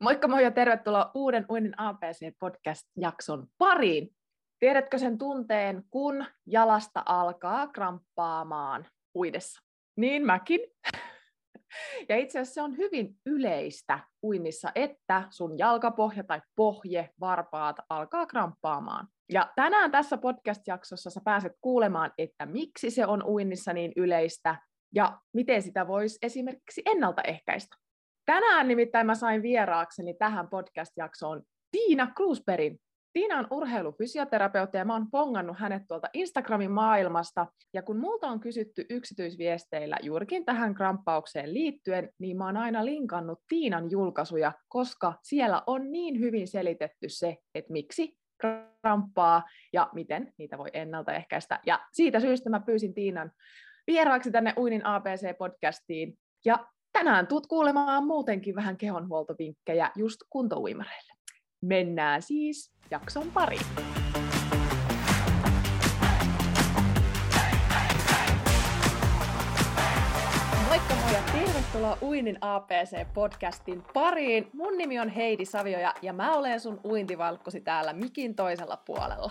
Moikka moi ja tervetuloa uuden Uinin APC-podcast-jakson pariin. Tiedätkö sen tunteen, kun jalasta alkaa kramppaamaan uidessa? Niin mäkin. Ja itse asiassa se on hyvin yleistä uinnissa, että sun jalkapohja tai pohje, varpaat alkaa kramppaamaan. Ja tänään tässä podcast-jaksossa sä pääset kuulemaan, että miksi se on uinnissa niin yleistä ja miten sitä voisi esimerkiksi ennaltaehkäistä. Tänään nimittäin mä sain vieraakseni tähän podcast-jaksoon Tiina Kruusperin. Tiina on urheilufysioterapeutti ja mä oon pongannut hänet tuolta Instagramin maailmasta. Ja kun multa on kysytty yksityisviesteillä juurikin tähän kramppaukseen liittyen, niin mä oon aina linkannut Tiinan julkaisuja, koska siellä on niin hyvin selitetty se, että miksi kramppaa ja miten niitä voi ennaltaehkäistä. Ja siitä syystä mä pyysin Tiinan vieraaksi tänne Uinin APC-podcastiin. Ja tänään tuut kuulemaan muutenkin vähän kehonhuoltovinkkejä just kuntouimareille. Mennään siis jakson pariin. Moikka moi ja tervetuloa Uinin APC-podcastin pariin. Mun nimi on Heidi Savioja ja mä olen sun uintivalkkosi täällä mikin toisella puolella.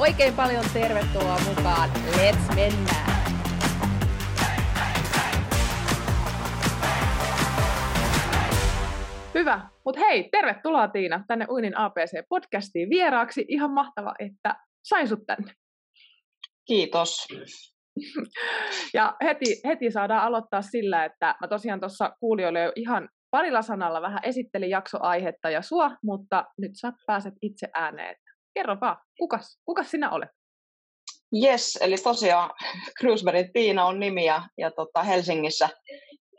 Oikein paljon tervetuloa mukaan. Let's mennään! Hyvä. Mutta hei, tervetuloa Tiina tänne Uinin APC-podcastiin vieraaksi. Ihan mahtava, että sain sut tänne. Kiitos. Ja heti, heti saadaan aloittaa sillä, että mä tosiaan tuossa kuulijoille jo ihan parilla sanalla vähän esittelin jaksoaihetta ja sua, mutta nyt sä pääset itse ääneen. Kerro vaan, kukas, kukas sinä olet? Yes, eli tosiaan Cruisebergin Tiina on nimi ja, ja tota Helsingissä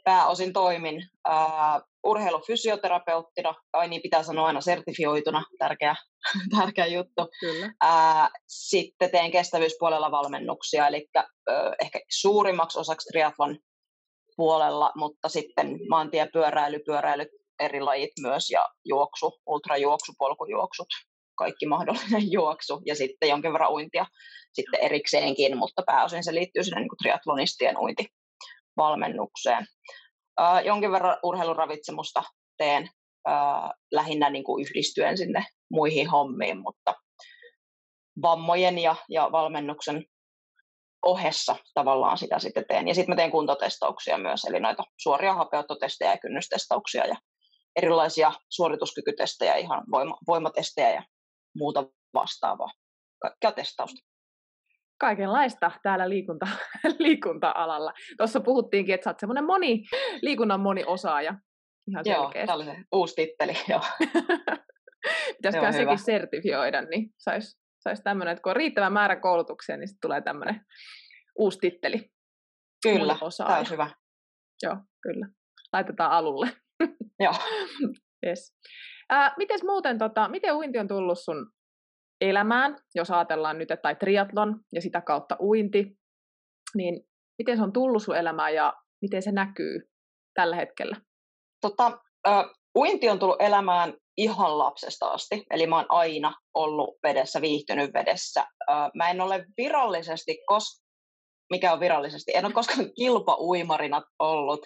pääosin toimin uh, urheilufysioterapeuttina, tai niin pitää sanoa aina sertifioituna, tärkeä, tärkeä juttu. Kyllä. Uh, sitten teen kestävyyspuolella valmennuksia, eli uh, ehkä suurimmaksi osaksi triathlon puolella, mutta sitten maantiepyöräily, pyöräily, eri lajit myös ja juoksu, ultrajuoksu, polkujuoksut, kaikki mahdollinen juoksu ja sitten jonkin verran uintia sitten erikseenkin, mutta pääosin se liittyy sinne niin triathlonistien uintivalmennukseen. Uh, jonkin verran urheiluravitsemusta teen uh, lähinnä niin kuin yhdistyen sinne muihin hommiin, mutta vammojen ja, ja valmennuksen ohessa tavallaan sitä sitten teen. Ja sitten mä teen kuntotestauksia myös, eli noita suoria hapeuttotestejä ja kynnystestauksia ja erilaisia suorituskykytestejä, ihan voima, voimatestejä ja muuta vastaavaa. Kaikkea testausta. Kaikenlaista täällä liikunta, liikunta-alalla. Tuossa puhuttiinkin, että sä oot semmoinen moni, liikunnan moni-osaaja. Ihan joo, tällainen uusi titteli, joo. Pitäisikö sekin sertifioida, niin saisi sais tämmöinen, että kun on riittävä määrä koulutuksia, niin sitten tulee tämmöinen uusi titteli. Kyllä, tämä on hyvä. Joo, kyllä. Laitetaan alulle. Joo. yes. Ää, mites muuten, tota, miten uinti on tullut sun elämään, jos ajatellaan nyt, tai triatlon ja sitä kautta uinti, niin miten se on tullut sun elämään ja miten se näkyy tällä hetkellä? Tota, äh, uinti on tullut elämään ihan lapsesta asti, eli mä oon aina ollut vedessä, viihtynyt vedessä. Äh, mä en ole virallisesti, kos- mikä on virallisesti, en ole koskaan kilpauimarina ollut,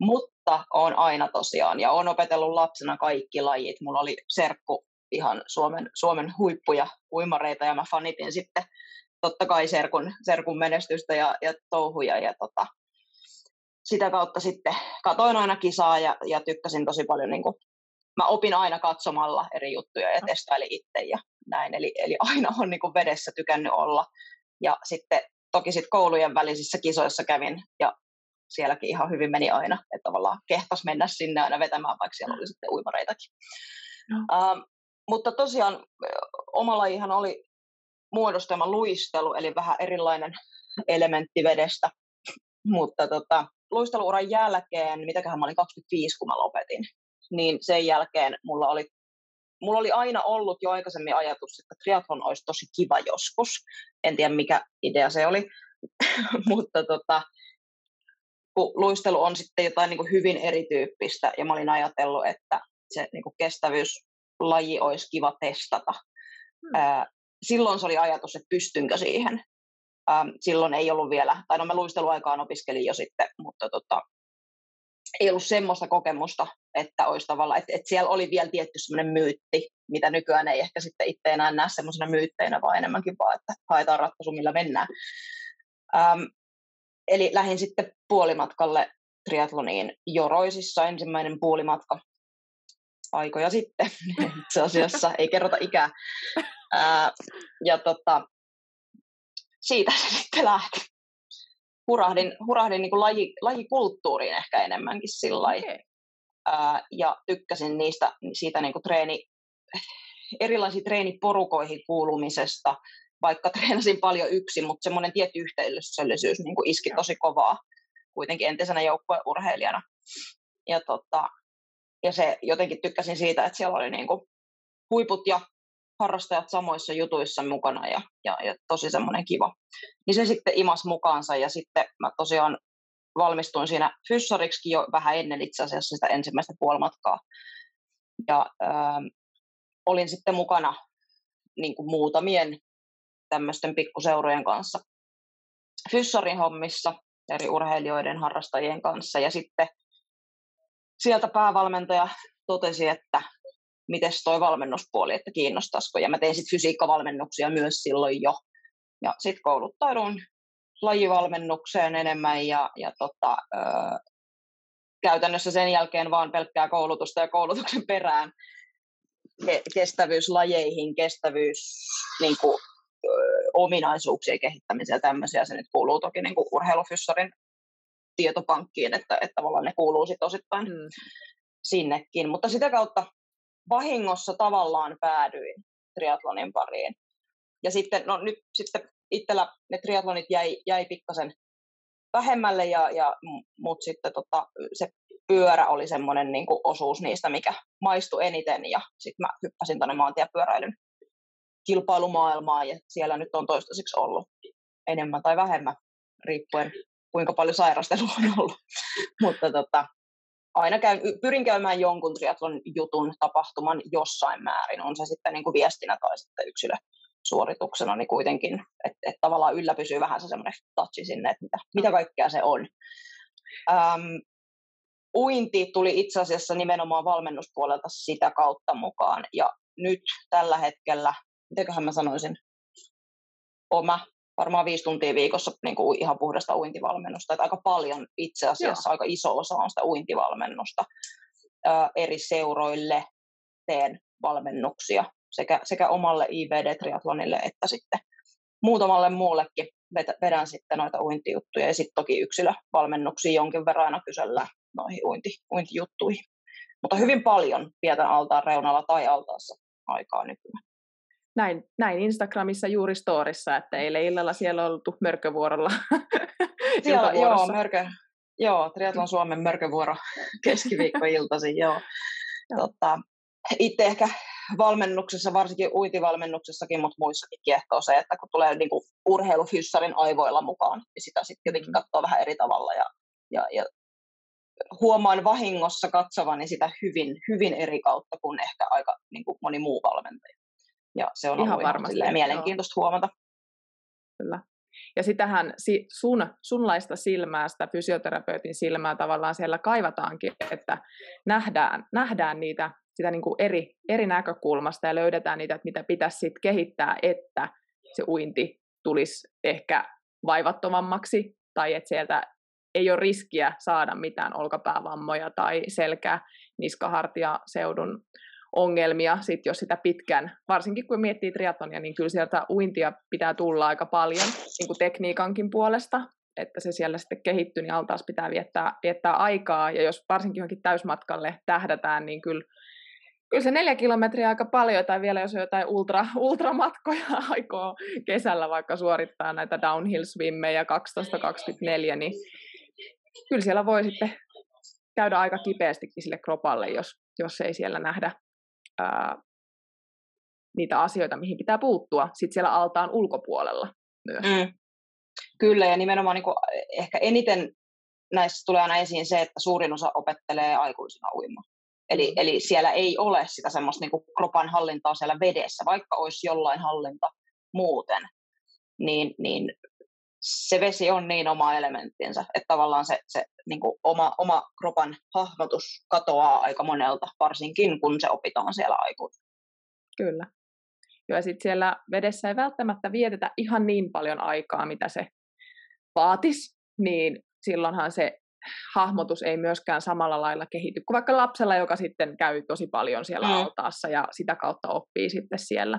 mutta on aina tosiaan, ja on opetellut lapsena kaikki lajit. Mulla oli serkku ihan Suomen, Suomen huippuja uimareita, ja mä fanitin sitten totta kai serkun, serkun menestystä ja, ja touhuja, ja tota, sitä kautta sitten katoin aina kisaa ja, ja tykkäsin tosi paljon, niin kuin, mä opin aina katsomalla eri juttuja ja testailin itse ja näin, eli, eli aina on niin kuin vedessä tykännyt olla. Ja sitten toki sitten koulujen välisissä kisoissa kävin ja sielläkin ihan hyvin meni aina, että tavallaan kehtas mennä sinne aina vetämään, vaikka siellä oli sitten uimareitakin. No. Uh, mutta tosiaan oma lajihan oli muodostama luistelu, eli vähän erilainen elementti vedestä. Mutta tota, luisteluuran jälkeen, mitäköhän mä olin 25, kun mä lopetin. niin sen jälkeen mulla oli, mulla oli aina ollut jo aikaisemmin ajatus, että triathlon olisi tosi kiva joskus. En tiedä mikä idea se oli, mutta tota, kun luistelu on sitten jotain niin kuin hyvin erityyppistä, ja mä olin ajatellut, että se niin kuin kestävyyslaji olisi kiva testata. Hmm. silloin se oli ajatus, että pystynkö siihen. silloin ei ollut vielä, tai no mä luisteluaikaan opiskelin jo sitten, mutta tota, ei ollut semmoista kokemusta, että olisi tavalla, että, että siellä oli vielä tietty semmoinen myytti, mitä nykyään ei ehkä sitten itse enää näe semmoisena myytteinä, vaan enemmänkin vaan, että haetaan ratkaisu, millä mennään. Ähm, eli lähdin sitten puolimatkalle triatloniin Joroisissa, ensimmäinen puolimatka aikoja sitten, itse asiassa, ei kerrota ikää. Ää, ja tota, siitä se sitten lähti. Hurahdin, hurahdin niin kuin laji, lajikulttuuriin ehkä enemmänkin sillä okay. Ää, ja tykkäsin niistä, siitä niin kuin treeni, erilaisiin treeniporukoihin kuulumisesta, vaikka treenasin paljon yksin, mutta semmoinen tietty yhteisöllisyys niin kuin iski tosi kovaa kuitenkin entisenä joukkueurheilijana. Ja, tota, ja se jotenkin tykkäsin siitä, että siellä oli niin kuin huiput ja harrastajat samoissa jutuissa mukana ja, ja, ja tosi semmoinen kiva. Niin se sitten imas mukaansa ja sitten mä tosiaan valmistuin siinä fyssariksi jo vähän ennen itse asiassa sitä ensimmäistä puolimatkaa. Ja ähm, olin sitten mukana niin kuin muutamien tämmöisten pikkuseurojen kanssa fyssarin hommissa eri urheilijoiden, harrastajien kanssa. Ja sitten sieltä päävalmentaja totesi, että miten toi valmennuspuoli, että kiinnostaisiko. Ja mä tein sitten fysiikkavalmennuksia myös silloin jo. Ja sitten kouluttauduin lajivalmennukseen enemmän ja, ja tota, ö, käytännössä sen jälkeen vaan pelkkää koulutusta ja koulutuksen perään kestävyyslajeihin, kestävyys niin kuin, ominaisuuksien kehittämiseen ja tämmöisiä. Se nyt kuuluu toki niin kuin urheilufyssarin tietopankkiin, että, että tavallaan ne kuuluu sitten osittain mm. sinnekin. Mutta sitä kautta vahingossa tavallaan päädyin triatlonin pariin. Ja sitten, no nyt sitten itsellä ne triatlonit jäi, jäi pikkasen vähemmälle, ja, ja, mutta sitten tota, se pyörä oli semmoinen niin osuus niistä, mikä maistui eniten, ja sitten mä hyppäsin tuonne maantiepyöräilyn kilpailumaailmaan, ja siellä nyt on toistaiseksi ollut enemmän tai vähemmän, riippuen kuinka paljon sairastelua on ollut. Mutta tota, aina käyn, pyrin käymään jonkun triatlon jutun tapahtuman jossain määrin, on se sitten niin kuin viestinä tai sitten yksilösuorituksena, niin kuitenkin, että et tavallaan yllä pysyy vähän se semmoinen touchi sinne, että mitä, mitä kaikkea se on. Ähm, uinti tuli itse asiassa nimenomaan valmennuspuolelta sitä kautta mukaan, ja nyt tällä hetkellä, mitenköhän mä sanoisin, oma varmaan viisi tuntia viikossa niin kuin ihan puhdasta uintivalmennusta. Että aika paljon itse asiassa, Joo. aika iso osa on sitä uintivalmennusta. Ö, eri seuroille teen valmennuksia sekä, sekä omalle IVD-triathlonille että sitten muutamalle muullekin vedän sitten noita uintijuttuja ja sitten toki yksilövalmennuksia jonkin verran aina kysellään noihin uinti, uintijuttuihin. Mutta hyvin paljon vietän altaan reunalla tai altaassa aikaa nykyään näin, näin Instagramissa juuri storissa, että eilen illalla siellä on oltu mörkövuorolla. Siellä, joo, mörkö, joo, Triathlon Suomen mörkövuoro keskiviikkoiltaisin, joo. Tota, itse ehkä valmennuksessa, varsinkin uintivalmennuksessakin, mutta muissakin kiehtoo se, että kun tulee niin kuin urheilufyssarin aivoilla mukaan, niin sitä sitten jotenkin mm. katsoo vähän eri tavalla ja, ja, ja huomaan vahingossa katsovani sitä hyvin, hyvin eri kautta kuin ehkä aika niin kuin moni muu valmentaja. Ja se on ihan varmasti ihan mielenkiintoista joo. huomata. Kyllä. Ja sitähän sun, sunlaista silmää, sitä fysioterapeutin silmää tavallaan siellä kaivataankin, että nähdään, nähdään niitä sitä niin kuin eri, eri näkökulmasta ja löydetään niitä, että mitä pitäisi sit kehittää, että se uinti tulisi ehkä vaivattomammaksi tai että sieltä ei ole riskiä saada mitään olkapäävammoja tai selkä, niskahartia, seudun ongelmia, sit jos sitä pitkän, varsinkin kun miettii triatlonia, niin kyllä sieltä uintia pitää tulla aika paljon niin kuin tekniikankin puolesta, että se siellä sitten kehittyy, niin altaas pitää viettää, viettää aikaa, ja jos varsinkin johonkin täysmatkalle tähdätään, niin kyllä, kyllä se neljä kilometriä aika paljon, tai vielä jos on jotain ultra, ultramatkoja aikoo kesällä vaikka suorittaa näitä downhill swimmejä 12-24, niin kyllä siellä voi sitten käydä aika kipeästikin sille kropalle, jos jos ei siellä nähdä ää, niitä asioita, mihin pitää puuttua sit siellä altaan ulkopuolella myös. Mm. Kyllä, ja nimenomaan niin kuin ehkä eniten näissä tulee aina esiin se, että suurin osa opettelee aikuisena uimaan. Eli, mm. eli siellä ei ole sitä semmoista niin kropan hallintaa siellä vedessä, vaikka olisi jollain hallinta muuten, niin, niin se vesi on niin oma elementtinsä, että tavallaan se, se niin kuin oma, oma kropan hahmotus katoaa aika monelta, varsinkin kun se opitaan siellä aikuisena. Kyllä. Ja sitten siellä vedessä ei välttämättä vietetä ihan niin paljon aikaa, mitä se vaatisi, niin silloinhan se hahmotus ei myöskään samalla lailla kehity kuin vaikka lapsella, joka sitten käy tosi paljon siellä mm. altaassa ja sitä kautta oppii sitten siellä.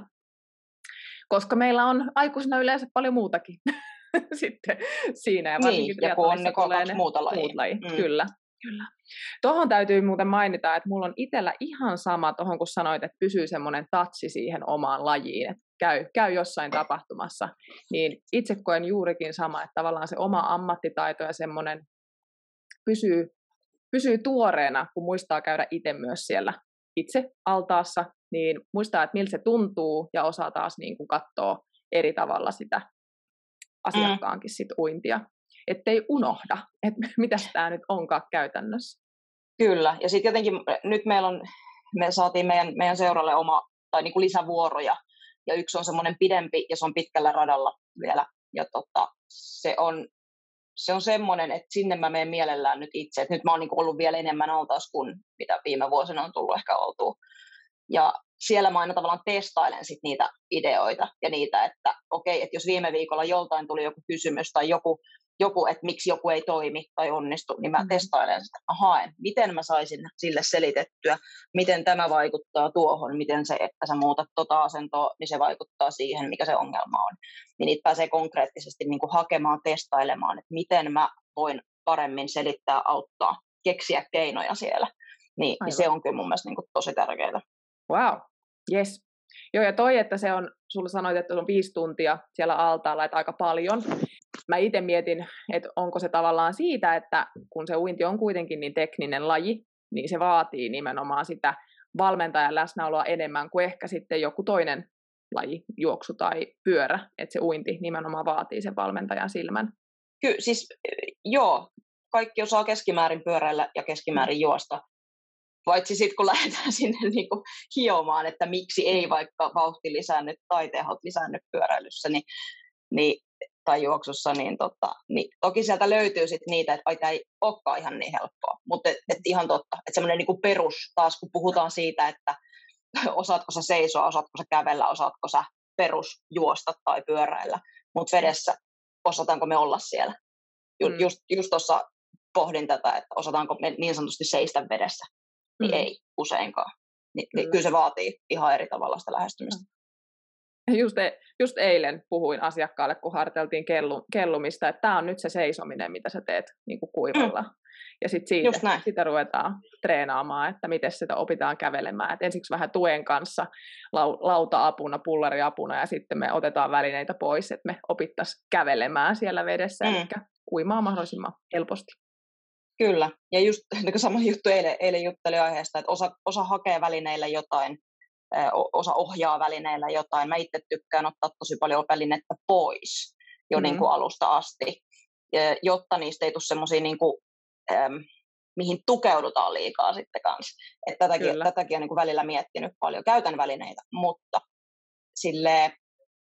Koska meillä on aikuisena yleensä paljon muutakin sitten siinä. Ja niin, ja kun on ne kaksi muuta lajia. Muut laji. Mm. Kyllä, kyllä. Tuohon täytyy muuten mainita, että mulla on itsellä ihan sama tuohon, kun sanoit, että pysyy semmoinen tatsi siihen omaan lajiin, että käy, käy jossain tapahtumassa, niin itse koen juurikin sama, että tavallaan se oma ammattitaito ja semmoinen pysyy, pysyy tuoreena, kun muistaa käydä itse myös siellä itse altaassa, niin muistaa, että miltä se tuntuu ja osaa taas niin kuin katsoa eri tavalla sitä asiakkaankin sit uintia, ettei unohda, että mitä tämä nyt onkaan käytännössä. Kyllä, ja sitten jotenkin nyt meillä on, me saatiin meidän, meidän seuralle oma, tai niin kuin lisävuoroja, ja yksi on semmoinen pidempi, ja se on pitkällä radalla vielä, ja tota, se on se on semmoinen, että sinne mä menen mielellään nyt itse. että nyt mä oon niin ollut vielä enemmän altaas kuin mitä viime vuosina on tullut ehkä oltua. Ja siellä mä aina tavallaan testailen sit niitä ideoita ja niitä, että okei, okay, että jos viime viikolla joltain tuli joku kysymys tai joku joku, että miksi joku ei toimi tai onnistu, niin mä mm. testailen sitä, haen, miten mä saisin sille selitettyä, miten tämä vaikuttaa tuohon, miten se, että sä muutat tota asentoa, niin se vaikuttaa siihen, mikä se ongelma on. Niin niitä pääsee konkreettisesti niin kuin hakemaan, testailemaan, että miten mä voin paremmin selittää, auttaa, keksiä keinoja siellä. Niin, niin se on kyllä mun mielestä niin kuin tosi tärkeää. Wow, yes. Joo, ja toi, että se on, sulla sanoit, että se on viisi tuntia siellä altaalla, että aika paljon, mä itse mietin, että onko se tavallaan siitä, että kun se uinti on kuitenkin niin tekninen laji, niin se vaatii nimenomaan sitä valmentajan läsnäoloa enemmän kuin ehkä sitten joku toinen laji, juoksu tai pyörä, että se uinti nimenomaan vaatii sen valmentajan silmän. Kyllä, siis joo, kaikki osaa keskimäärin pyöräillä ja keskimäärin juosta, paitsi sitten kun lähdetään sinne niinku hiomaan, että miksi ei vaikka vauhti lisännyt tai tehot lisännyt pyöräilyssä, niin, niin tai juoksussa, niin, tota, niin toki sieltä löytyy sit niitä, että tämä ei olekaan ihan niin helppoa. Mutta et, et ihan totta, että semmoinen niinku perus taas, kun puhutaan siitä, että osaatko sä seisoa, osaatko sä kävellä, osaatko sä perusjuosta tai pyöräillä, mutta vedessä osataanko me olla siellä. Ju, mm. Just, just tuossa pohdin tätä, että osataanko me niin sanotusti seistä vedessä, niin mm. ei useinkaan. Ni, niin kyllä se vaatii ihan eri tavalla sitä lähestymistä. Mm just, e, just eilen puhuin asiakkaalle, kun harteltiin kellu, kellumista, että tämä on nyt se seisominen, mitä sä teet niin kuin kuivalla. Mm. Ja sitten siitä, sitä ruvetaan treenaamaan, että miten sitä opitaan kävelemään. Et ensiksi vähän tuen kanssa, lau, lauta-apuna, pullariapuna ja sitten me otetaan välineitä pois, että me opittaisiin kävelemään siellä vedessä, mm. eli uimaan mahdollisimman helposti. Kyllä, ja just niin sama juttu eilen, eilen juttelin aiheesta, että osa, osa hakee välineillä jotain, osa ohjaa välineillä jotain. Mä itse tykkään ottaa tosi paljon välinettä pois jo mm-hmm. niin kuin alusta asti, jotta niistä ei tule semmoisia, niin kuin, ähm, mihin tukeudutaan liikaa sitten kanssa. Että tätäkin, tätäkin on niin kuin välillä miettinyt paljon. Käytän välineitä, mutta sille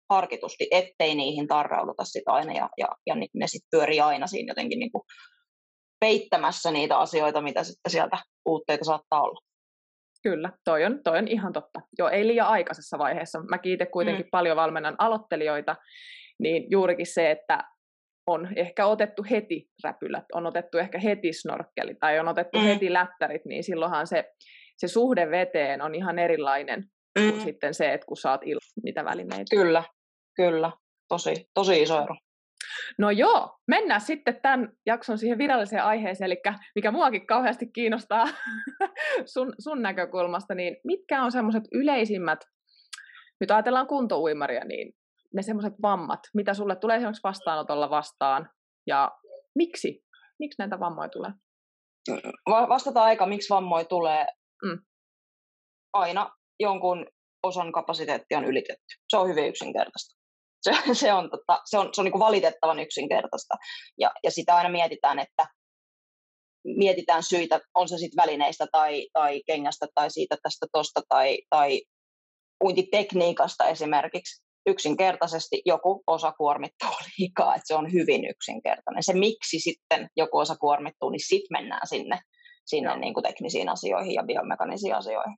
harkitusti, ettei niihin tarrauduta sitä aina ja, ja, ja ne sitten pyörii aina siinä jotenkin niin kuin peittämässä niitä asioita, mitä sitten sieltä puutteita saattaa olla. Kyllä, toi on, toi on ihan totta. Joo, ei liian aikaisessa vaiheessa. Mä kiitän kuitenkin mm. paljon valmennan aloittelijoita, niin juurikin se, että on ehkä otettu heti räpylät, on otettu ehkä heti snorkkeli tai on otettu mm. heti lättärit, niin silloinhan se, se suhde veteen on ihan erilainen mm. kuin sitten se, että kun saat ilman niitä välineitä. Kyllä, kyllä. Tosi, tosi iso ero. No joo, mennään sitten tämän jakson siihen viralliseen aiheeseen, eli mikä muakin kauheasti kiinnostaa sun, sun näkökulmasta, niin mitkä on semmoiset yleisimmät, nyt ajatellaan kuntouimaria, niin ne semmoiset vammat, mitä sulle tulee esimerkiksi vastaanotolla vastaan, ja miksi? Miksi näitä vammoja tulee? Vastata aika, miksi vammoja tulee. Mm. aina jonkun osan kapasiteetti on ylitetty. Se on hyvin yksinkertaista. Se, se on, tota, se on, se on niin valitettavan yksinkertaista. Ja, ja sitä aina mietitään, että mietitään syitä, on se sitten välineistä tai, tai kengästä tai siitä tästä tosta tai, tai uintitekniikasta esimerkiksi. Yksinkertaisesti joku osa kuormittuu liikaa, että se on hyvin yksinkertainen. Se miksi sitten joku osa kuormittuu, niin sitten mennään sinne, sinne niin kuin teknisiin asioihin ja biomekanisiin asioihin.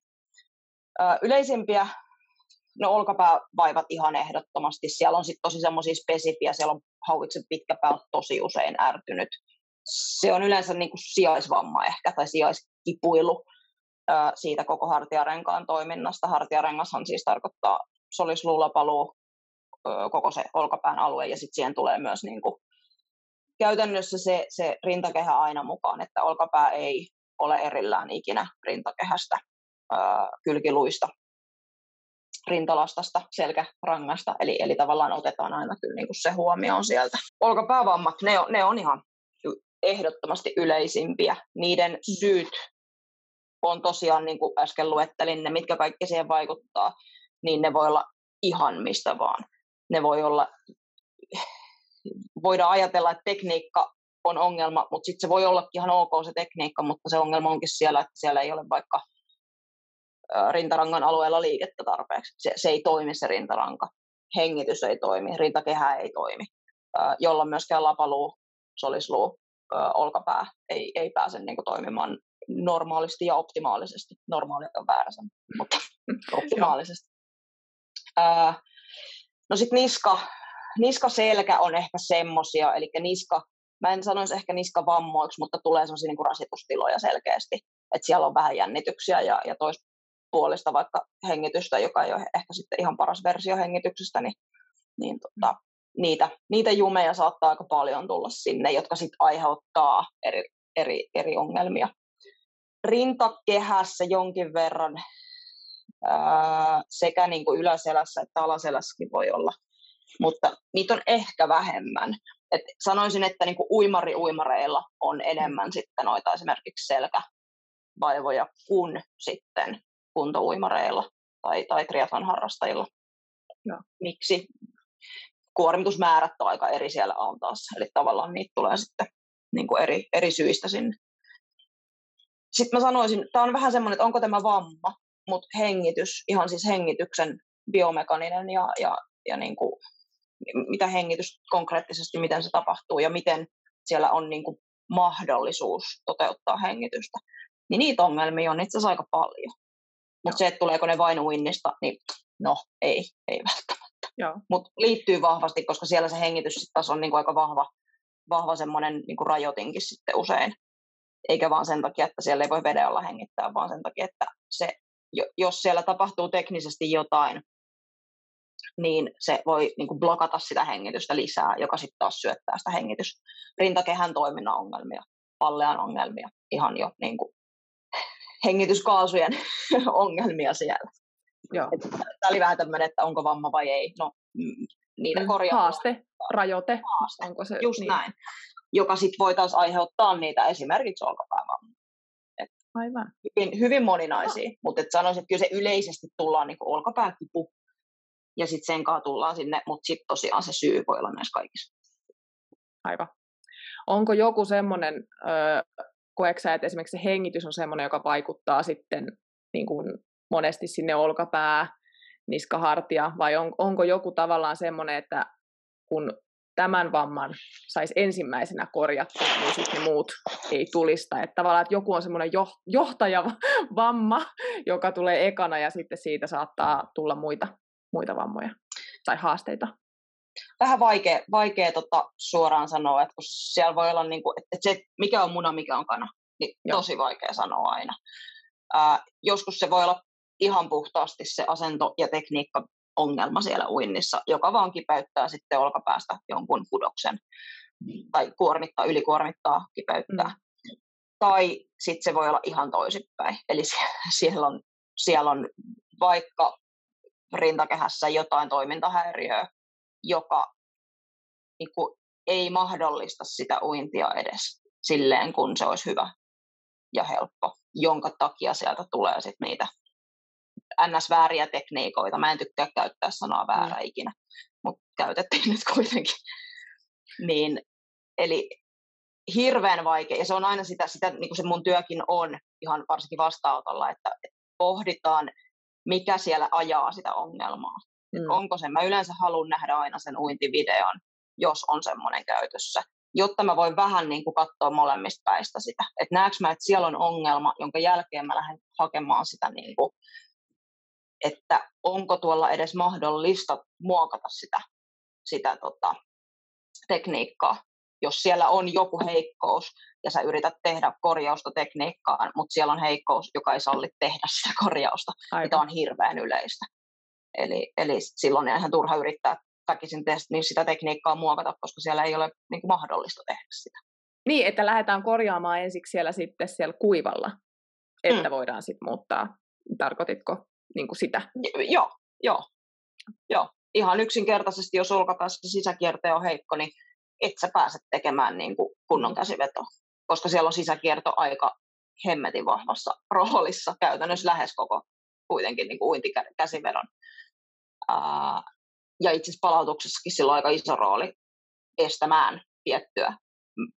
Ö, yleisimpiä, no olkapäävaivat ihan ehdottomasti. Siellä on sitten tosi semmoisia spesifiä, siellä on hauiksen pitkä pää tosi usein ärtynyt se on yleensä niin kuin sijaisvamma ehkä tai sijaiskipuilu ää, siitä koko hartiarenkaan toiminnasta. Hartiarengashan siis tarkoittaa solisluulapaluu, koko se olkapään alue ja sitten siihen tulee myös niin kuin, käytännössä se, se rintakehä aina mukaan, että olkapää ei ole erillään ikinä rintakehästä, ää, kylkiluista, rintalastasta, selkärangasta, eli, eli tavallaan otetaan aina kyllä niin kuin se huomioon sieltä. Olkapäävammat, ne on, ne on ihan ehdottomasti yleisimpiä. Niiden mm. syyt on tosiaan, niin kuin äsken luettelin, ne mitkä kaikki siihen vaikuttaa, niin ne voi olla ihan mistä vaan. Ne voi olla, voidaan ajatella, että tekniikka on ongelma, mutta sitten se voi olla ihan ok se tekniikka, mutta se ongelma onkin siellä, että siellä ei ole vaikka rintarangan alueella liikettä tarpeeksi. Se, se ei toimi se rintaranka. Hengitys ei toimi, rintakehä ei toimi, jolloin myöskään lapaluu, solisluu olkapää ei, ei pääse niin kuin, toimimaan normaalisti ja optimaalisesti. Normaali on väärä sana, mutta optimaalisesti. No sitten niska, niska-selkä on ehkä semmosia, eli niska, mä en sanoisi ehkä niskavammoiksi, mutta tulee sellaisia niin rasitustiloja selkeästi, että siellä on vähän jännityksiä ja, ja toispuolista vaikka hengitystä, joka ei ole ehkä sitten ihan paras versio hengityksestä, niin, niin tota, niitä, niitä jumeja saattaa aika paljon tulla sinne, jotka sitten aiheuttaa eri, eri, eri ongelmia. Rintakehässä jonkin verran ää, sekä niin kuin yläselässä että alaselässäkin voi olla, mutta niitä on ehkä vähemmän. Et sanoisin, että niin kuin uimari-uimareilla on enemmän sitten noita esimerkiksi selkävaivoja kuin sitten kuntouimareilla tai, tai triathlon harrastajilla. Ja. Miksi? kuormitusmäärät on aika eri siellä on taas. Eli tavallaan niitä tulee sitten niin kuin eri, eri syistä sinne. Sitten mä sanoisin, tämä on vähän semmoinen, että onko tämä vamma, mutta hengitys, ihan siis hengityksen biomekaninen ja, ja, ja niin kuin, mitä hengitys konkreettisesti, miten se tapahtuu ja miten siellä on niin kuin mahdollisuus toteuttaa hengitystä. Niin niitä ongelmia on itse asiassa aika paljon. Mutta se, että tuleeko ne vain uinnista, niin no ei, ei välttämättä. Mutta liittyy vahvasti, koska siellä se hengitys sit taas on niinku aika vahva, vahva semmoinen niinku rajoitinkin sitten usein. Eikä vaan sen takia, että siellä ei voi veden alla hengittää, vaan sen takia, että se, jos siellä tapahtuu teknisesti jotain, niin se voi niin kuin blokata sitä hengitystä lisää, joka sitten taas syöttää sitä hengitys, rintakehän toiminnan ongelmia, pallean ongelmia, ihan jo niin kuin hengityskaasujen ongelmia siellä. Joo. Tämä oli vähän tämmöinen, että onko vamma vai ei. No, mm, niiden mm, korjaa. Haaste, rajoite. Haaste. Onko se, Just niin. näin. Joka sitten voi taas aiheuttaa niitä esimerkiksi olkapäävammaa. Aivan. Hyvin, hyvin moninaisia, no. mutta sanoisin, että kyllä se yleisesti tullaan niin olkapääkipu ja sitten sen kanssa tullaan sinne, mutta sitten tosiaan se syy voi olla näissä kaikissa. Aivan. Onko joku semmoinen, koeksä, että esimerkiksi se hengitys on semmoinen, joka vaikuttaa sitten niin kuin monesti sinne olkapää, niskahartia, vai on, onko joku tavallaan semmoinen, että kun tämän vamman saisi ensimmäisenä korjattua, niin sitten muut ei tulista. Että tavallaan, että joku on semmoinen johtajavamma, joka tulee ekana ja sitten siitä saattaa tulla muita, muita vammoja tai haasteita. Vähän vaikea, vaikea tota, suoraan sanoa, että kun siellä voi olla, niin kuin, että se, mikä on muna, mikä on kana, niin Joo. tosi vaikea sanoa aina. Ää, joskus se voi olla ihan puhtaasti se asento ja tekniikka ongelma siellä uinnissa, joka vaan kipeyttää sitten olkapäästä jonkun pudoksen tai kuormittaa, ylikuormittaa, kipeyttää. Mm. Tai sitten se voi olla ihan toisinpäin. Eli siellä on, siellä on vaikka rintakehässä jotain toimintahäiriöä, joka niin kuin, ei mahdollista sitä uintia edes silleen, kun se olisi hyvä ja helppo, jonka takia sieltä tulee sitten niitä ns-vääriä tekniikoita. Mä en tykkää käyttää sanaa väärä mm. ikinä, mutta käytettiin nyt kuitenkin. Niin, eli hirveän vaikea, ja se on aina sitä, sitä niin kuin se mun työkin on, ihan varsinkin vastaanotolla, että, että pohditaan, mikä siellä ajaa sitä ongelmaa. Mm. Onko se, mä yleensä haluan nähdä aina sen uintivideon, jos on semmoinen käytössä, jotta mä voin vähän niin kuin katsoa molemmista päistä sitä. Että näekö mä, että siellä on ongelma, jonka jälkeen mä lähden hakemaan sitä, niin kuin, että onko tuolla edes mahdollista muokata sitä, sitä tota, tekniikkaa. Jos siellä on joku heikkous ja sä yrität tehdä korjausta tekniikkaan, mutta siellä on heikkous, joka ei salli tehdä sitä korjausta, mikä on hirveän yleistä. Eli, eli silloin on ihan turha yrittää väkisin niin sitä tekniikkaa muokata, koska siellä ei ole niin kuin mahdollista tehdä sitä. Niin, että lähdetään korjaamaan ensiksi siellä sitten siellä kuivalla, että mm. voidaan sitten muuttaa. Tarkoititko niin kuin sitä? J- joo, joo, joo. Ihan yksinkertaisesti, jos olkapäässä sisäkierto on heikko, niin et sä pääse tekemään niin kuin kunnon käsivetoa, koska siellä on sisäkierto aika hemmetin vahvassa roolissa käytännössä lähes koko kuitenkin niin kuin uintikäsivedon ja itse asiassa palautuksessakin sillä on aika iso rooli estämään tiettyä.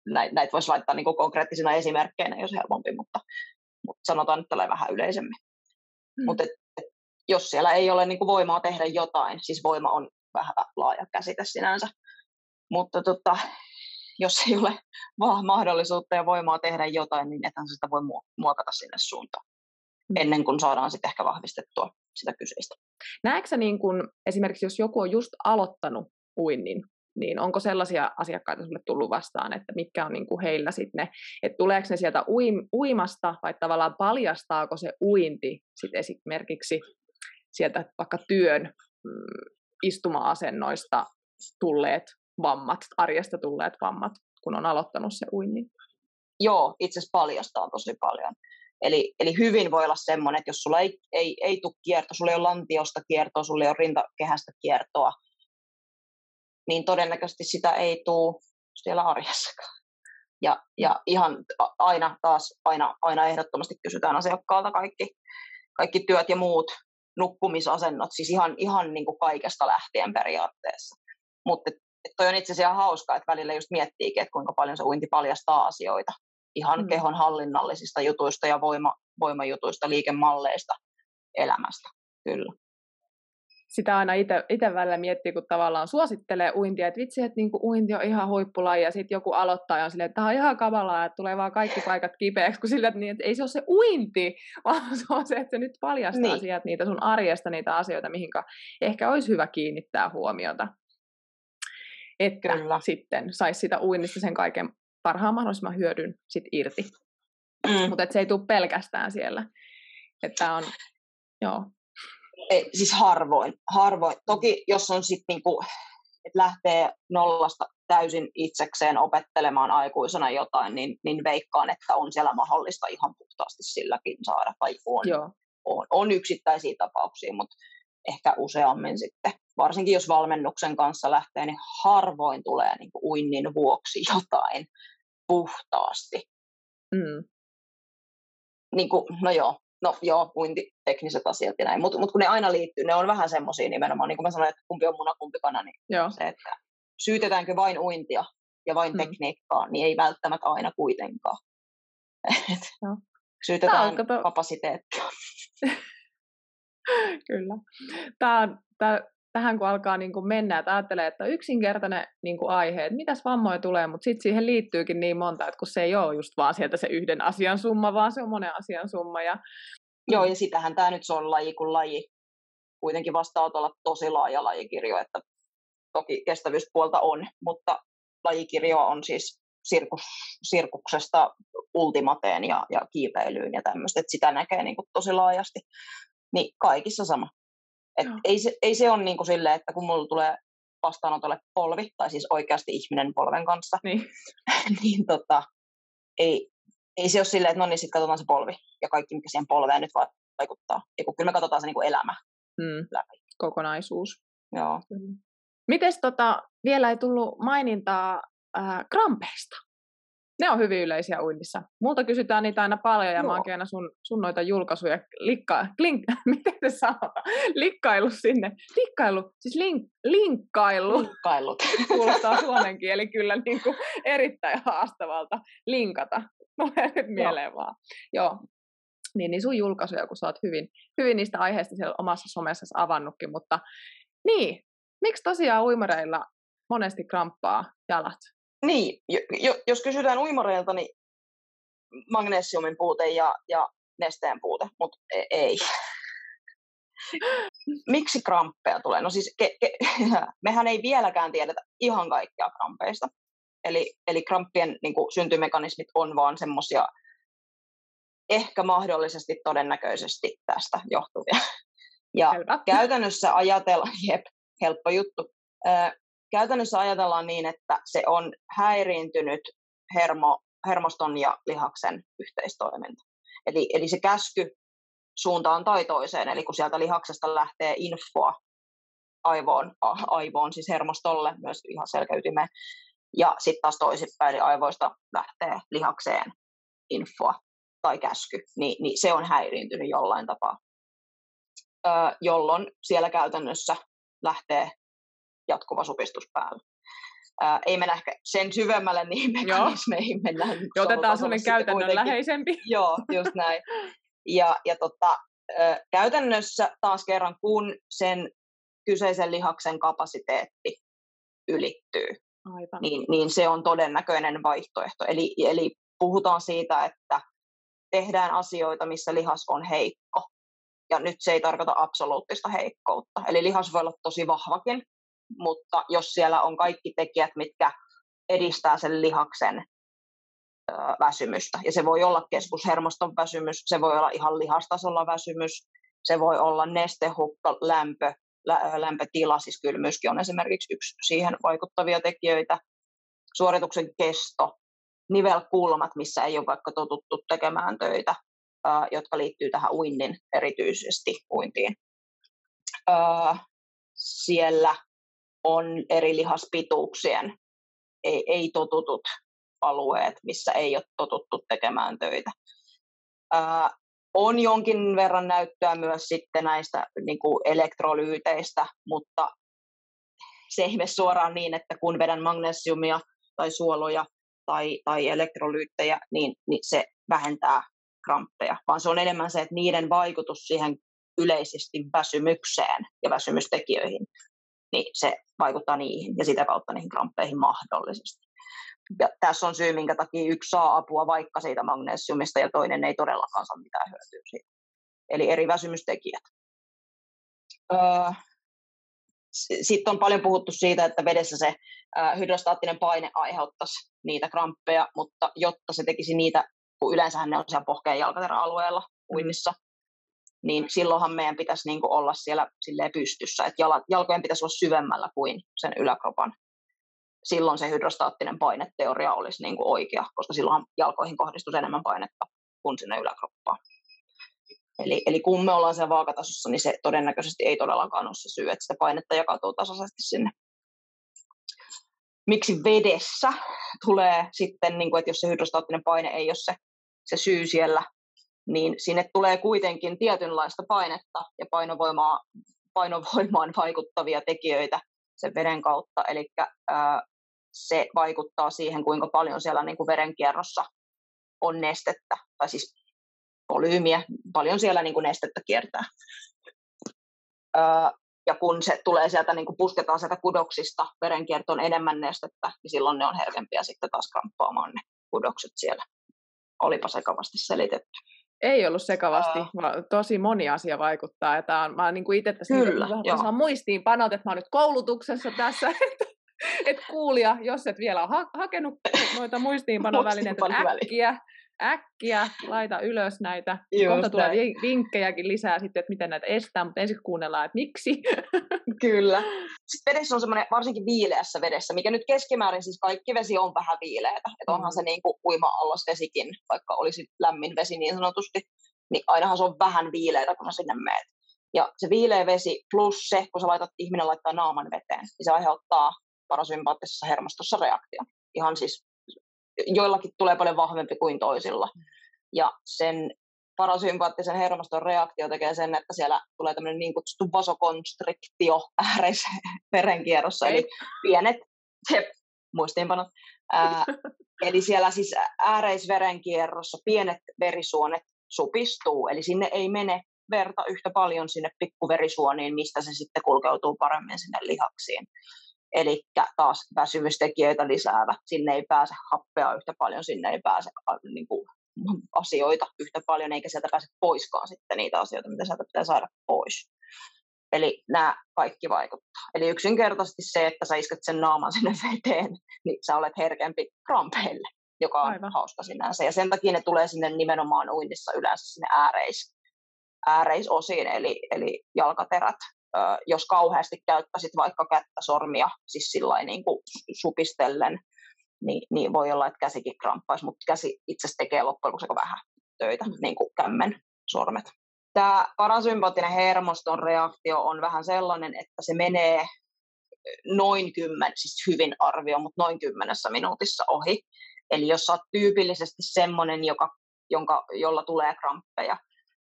Näitä, voisi laittaa niin kuin konkreettisina esimerkkeinä, jos helpompi, mutta, mutta sanotaan nyt tällä vähän yleisemmin. Mm. Mutta et, et, jos siellä ei ole niin kuin voimaa tehdä jotain, siis voima on vähän laaja käsite sinänsä, mutta tota, jos ei ole vaan mahdollisuutta ja voimaa tehdä jotain, niin ethän sitä voi muokata sinne suuntaan. Ennen kuin saadaan sitten ehkä vahvistettua sitä kyseistä. Näetkö niin kun, esimerkiksi, jos joku on just aloittanut uinnin, niin onko sellaisia asiakkaita sinulle tullut vastaan, että mitkä on niin kuin heillä sitten ne, että tuleeko ne sieltä uim, uimasta vai tavallaan paljastaako se uinti sitten esimerkiksi sieltä vaikka työn mm, istuma-asennoista tulleet vammat, arjesta tulleet vammat, kun on aloittanut se uinnin? Joo, itse asiassa paljastaa tosi paljon. Eli, eli hyvin voi olla semmoinen, että jos sulla ei, ei, ei tule kierto, sulla ei ole lantiosta kiertoa, sulla ei ole rintakehästä kiertoa, niin todennäköisesti sitä ei tule siellä arjessakaan. Ja, ja ihan aina taas, aina, aina ehdottomasti kysytään asiakkaalta kaikki, kaikki työt ja muut nukkumisasennot, siis ihan, ihan niin kuin kaikesta lähtien periaatteessa. Mutta toi on itse asiassa hauskaa, että välillä just miettiikin, että kuinka paljon se uinti paljastaa asioita ihan mm. kehon hallinnallisista jutuista ja voima, voimajutuista, liikemalleista, elämästä, kyllä. Sitä aina itse välillä miettii, kun tavallaan suosittelee uintia, että vitsi, että niinku uinti on ihan huippulaji, ja sitten joku aloittaa ja on silleen, että tämä on ihan kavalaa, että tulee vaan kaikki paikat kipeäksi, kun sille, että, niin, että ei se ole se uinti, vaan se on se, että se nyt paljastaa niin. sieltä niitä sun arjesta niitä asioita, mihinkä ehkä olisi hyvä kiinnittää huomiota. Että Kyllä. sitten saisi sitä uinnista sen kaiken parhaan mahdollisimman hyödyn sit irti. Mm. Mutta se ei tule pelkästään siellä. Että on, joo. Ei, siis harvoin, harvoin. Toki jos on sitten niinku, että lähtee nollasta täysin itsekseen opettelemaan aikuisena jotain, niin, niin veikkaan, että on siellä mahdollista ihan puhtaasti silläkin saada. Tai on, Joo. on, on yksittäisiä tapauksia, mutta ehkä useammin sitten. Varsinkin jos valmennuksen kanssa lähtee, niin harvoin tulee niin kuin uinnin vuoksi jotain puhtaasti. Mm. Niin kuin, no joo, no joo, uintitekniset asiat ja näin, mutta mut kun ne aina liittyy, ne on vähän semmoisia nimenomaan, niin kuin mä sanoin, että kumpi on muna, kumpi kana, niin joo. se, että syytetäänkö vain uintia ja vain mm. tekniikkaa, niin ei välttämättä aina kuitenkaan. no. Syytetään to... kapasiteettia. Kyllä. Tämä on, tämä, tähän kun alkaa niin kuin mennä, että ajattelee, että yksinkertainen niin kuin aihe, että mitäs vammoja tulee, mutta sitten siihen liittyykin niin monta, että kun se ei ole just vaan sieltä se yhden asian summa, vaan se on monen asian summa. Ja... Joo, ja sitähän tämä nyt se on laji kuin laji. Kuitenkin vastaa olla tosi laaja lajikirjo, että toki kestävyyspuolta on, mutta lajikirjo on siis sirkus, sirkuksesta ultimateen ja, ja kiipeilyyn ja tämmöistä, että sitä näkee niin kuin tosi laajasti. Niin kaikissa sama. Et ei, se, ei se ole niin kuin silleen, että kun mulla tulee vastaanotolle polvi, tai siis oikeasti ihminen polven kanssa, niin, niin tota, ei, ei se ole silleen, että no niin, sitten katsotaan se polvi ja kaikki, mikä siihen polveen nyt vaikuttaa. Ja kun kyllä me katsotaan se niin kuin elämä mm. läpi. Kokonaisuus. Joo. Mites tota, vielä ei tullut mainintaa äh, krampeista? Ne on hyvin yleisiä uinnissa. Multa kysytään niitä aina paljon ja Joo. mä oonkin aina sun, sun noita julkaisuja likka, link, miten te sanotaan, likkailu sinne. Likkailu, siis link, linkkailu. Linkkailut. Kuulostaa suomen kieli kyllä niin kuin erittäin haastavalta linkata. Tulee nyt mieleen vaan. Joo. Niin, niin sun julkaisuja, kun sä oot hyvin, hyvin niistä aiheista siellä omassa somessa avannutkin, mutta niin, miksi tosiaan uimareilla monesti kramppaa jalat? Niin, jo, jos kysytään uimareilta, niin magnesiumin puute ja, ja nesteen puute, mutta e, ei. Miksi kramppeja tulee? No siis ke, ke, mehän ei vieläkään tiedetä ihan kaikkea krampeista. Eli, eli kramppien niin kuin, syntymekanismit on vaan semmoisia ehkä mahdollisesti todennäköisesti tästä johtuvia. Ja Hyvä. käytännössä ajatellaan, jep, helppo juttu, käytännössä ajatellaan niin, että se on häiriintynyt hermo, hermoston ja lihaksen yhteistoiminta. Eli, eli se käsky suuntaan tai toiseen, eli kun sieltä lihaksesta lähtee infoa aivoon, aivoon siis hermostolle, myös ihan selkäytimeen, ja sitten taas toisinpäin, eli aivoista lähtee lihakseen infoa tai käsky, niin, niin se on häiriintynyt jollain tapaa, öö, jolloin siellä käytännössä lähtee jatkuva supistus päällä. Ää, ei mennä ehkä sen syvemmälle niihin mekanismeihin. Mennään ja otetaan sellainen käytännönläheisempi. Joo, just näin. Ja, ja tota, ä, käytännössä taas kerran, kun sen kyseisen lihaksen kapasiteetti ylittyy, Aivan. Niin, niin se on todennäköinen vaihtoehto. Eli, eli puhutaan siitä, että tehdään asioita, missä lihas on heikko. Ja nyt se ei tarkoita absoluuttista heikkoutta. Eli lihas voi olla tosi vahvakin, mutta jos siellä on kaikki tekijät, mitkä edistää sen lihaksen väsymystä, ja se voi olla keskushermoston väsymys, se voi olla ihan lihastasolla väsymys, se voi olla nestehukka, lämpö, lä- lämpötila, siis kylmyyskin on esimerkiksi yksi siihen vaikuttavia tekijöitä, suorituksen kesto, nivelkulmat, missä ei ole vaikka totuttu tekemään töitä, jotka liittyy tähän uinnin erityisesti uintiin. Siellä on eri lihaspituuksien ei, ei totutut alueet, missä ei ole totuttu tekemään töitä. Ää, on jonkin verran näyttöä myös sitten näistä niin kuin elektrolyyteistä, mutta se ei mene suoraan niin, että kun vedän magnesiumia tai suoloja tai, tai elektrolyyttejä, niin, niin se vähentää kramppeja, vaan se on enemmän se, että niiden vaikutus siihen yleisesti väsymykseen ja väsymystekijöihin niin se vaikuttaa niihin ja sitä kautta niihin kramppeihin mahdollisesti. Ja tässä on syy, minkä takia yksi saa apua vaikka siitä magnesiumista ja toinen ei todellakaan saa mitään hyötyä siitä. Eli eri väsymystekijät. Öö, Sitten on paljon puhuttu siitä, että vedessä se hydrostaattinen paine aiheuttaisi niitä kramppeja, mutta jotta se tekisi niitä, kun yleensähän ne on siellä pohkeen jalkaterä-alueella uinnissa, niin silloinhan meidän pitäisi niin kuin olla siellä silleen pystyssä, että jalat, jalkojen pitäisi olla syvemmällä kuin sen yläkropan. Silloin se hydrostaattinen paineteoria olisi niin kuin oikea, koska silloinhan jalkoihin kohdistuisi enemmän painetta kuin sinne yläkroppaan. Eli, eli kun me ollaan siellä vaakatasossa, niin se todennäköisesti ei todellakaan ole se syy, että sitä painetta jakautuu tasaisesti sinne. Miksi vedessä tulee sitten, niin kuin, että jos se hydrostaattinen paine ei ole se, se syy siellä, niin sinne tulee kuitenkin tietynlaista painetta ja painovoimaa, painovoimaan vaikuttavia tekijöitä sen veden kautta. Eli se vaikuttaa siihen, kuinka paljon siellä niin kuin verenkierrossa on nestettä, tai siis volyymiä, paljon siellä niin kuin nestettä kiertää. Ää, ja kun se tulee sieltä, niin kuin pusketaan sieltä kudoksista verenkiertoon enemmän nestettä, niin silloin ne on herkempiä sitten taas kramppaamaan ne kudokset siellä. Olipa sekavasti selitetty. Ei ollut sekavasti, uh, tosi moni asia vaikuttaa. Ja tää on, mä niin kuin itse tässä kyllä, niin, muistiinpanot, että mä oon nyt koulutuksessa tässä, että et kuulija, jos et vielä ole ha- hakenut noita muistiinpanovälineitä, äkkiä, äkkiä laita ylös näitä. Just Kohta tulee näin. vinkkejäkin lisää sitten, että miten näitä estää, mutta ensin kuunnellaan, että miksi. Kyllä. Sitten vedessä on semmoinen, varsinkin viileässä vedessä, mikä nyt keskimäärin siis kaikki vesi on vähän viileätä. Että onhan se niin kuin uima-allasvesikin, vaikka olisi lämmin vesi niin sanotusti, niin ainahan se on vähän viileätä, kun sinne meet. Ja se viileä vesi plus se, kun sä laitat, ihminen laittaa naaman veteen, niin se aiheuttaa parasympaattisessa hermostossa reaktio. Ihan siis joillakin tulee paljon vahvempi kuin toisilla. Ja sen parasympaattisen hermoston reaktio tekee sen, että siellä tulee tämmöinen niin kutsuttu vasokonstriktio ääreisverenkierrossa, eli pienet jep, muistiinpanot. Ää, eli siellä siis ääreisverenkierrossa pienet verisuonet supistuu, eli sinne ei mene verta yhtä paljon sinne pikkuverisuoniin, mistä se sitten kulkeutuu paremmin sinne lihaksiin. Eli taas väsymystekijöitä lisäävä. Sinne ei pääse happea yhtä paljon, sinne ei pääse niin kuin, asioita yhtä paljon, eikä sieltä pääse poiskaan sitten niitä asioita, mitä sieltä pitää saada pois. Eli nämä kaikki vaikuttaa. Eli yksinkertaisesti se, että sä iskät sen naaman sinne veteen, niin sä olet herkempi krampeille, joka on Aivan. hauska sinänsä. Ja sen takia ne tulee sinne nimenomaan uinnissa yleensä sinne ääreis, ääreisosiin, eli, eli jalkaterät. Jos kauheasti käyttäisit vaikka kättä, sormia, siis sillä niin kuin supistellen, niin, niin voi olla, että käsikin kramppaisi, mutta käsi itse tekee loppujen lopuksi vähän töitä, niin kuin kämmen sormet. Tämä parasympaattinen hermoston reaktio on vähän sellainen, että se menee noin kymmen, siis hyvin arvio, mutta noin kymmenessä minuutissa ohi. Eli jos olet tyypillisesti semmoinen, joka, jonka, jolla tulee kramppeja,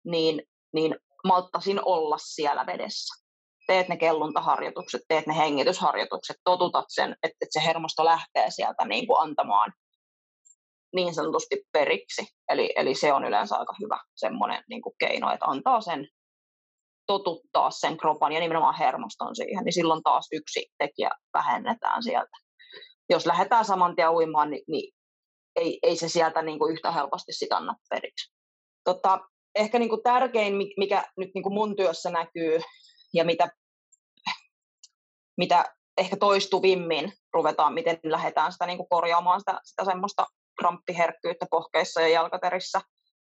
niin, niin malttasin olla siellä vedessä teet ne kelluntaharjoitukset, teet ne hengitysharjoitukset, totutat sen, että, se hermosto lähtee sieltä niin kuin antamaan niin sanotusti periksi. Eli, eli se on yleensä aika hyvä semmoinen niin kuin keino, että antaa sen totuttaa sen kropan ja nimenomaan hermoston siihen, niin silloin taas yksi tekijä vähennetään sieltä. Jos lähdetään saman tien uimaan, niin, niin ei, ei se sieltä niin kuin yhtä helposti sitä anna periksi. Tota, ehkä niin kuin tärkein, mikä nyt niin kuin mun työssä näkyy, ja mitä, mitä ehkä toistuvimmin ruvetaan, miten lähdetään sitä niin kuin korjaamaan sitä, sitä semmoista kramppiherkkyyttä pohkeissa ja jalkaterissä.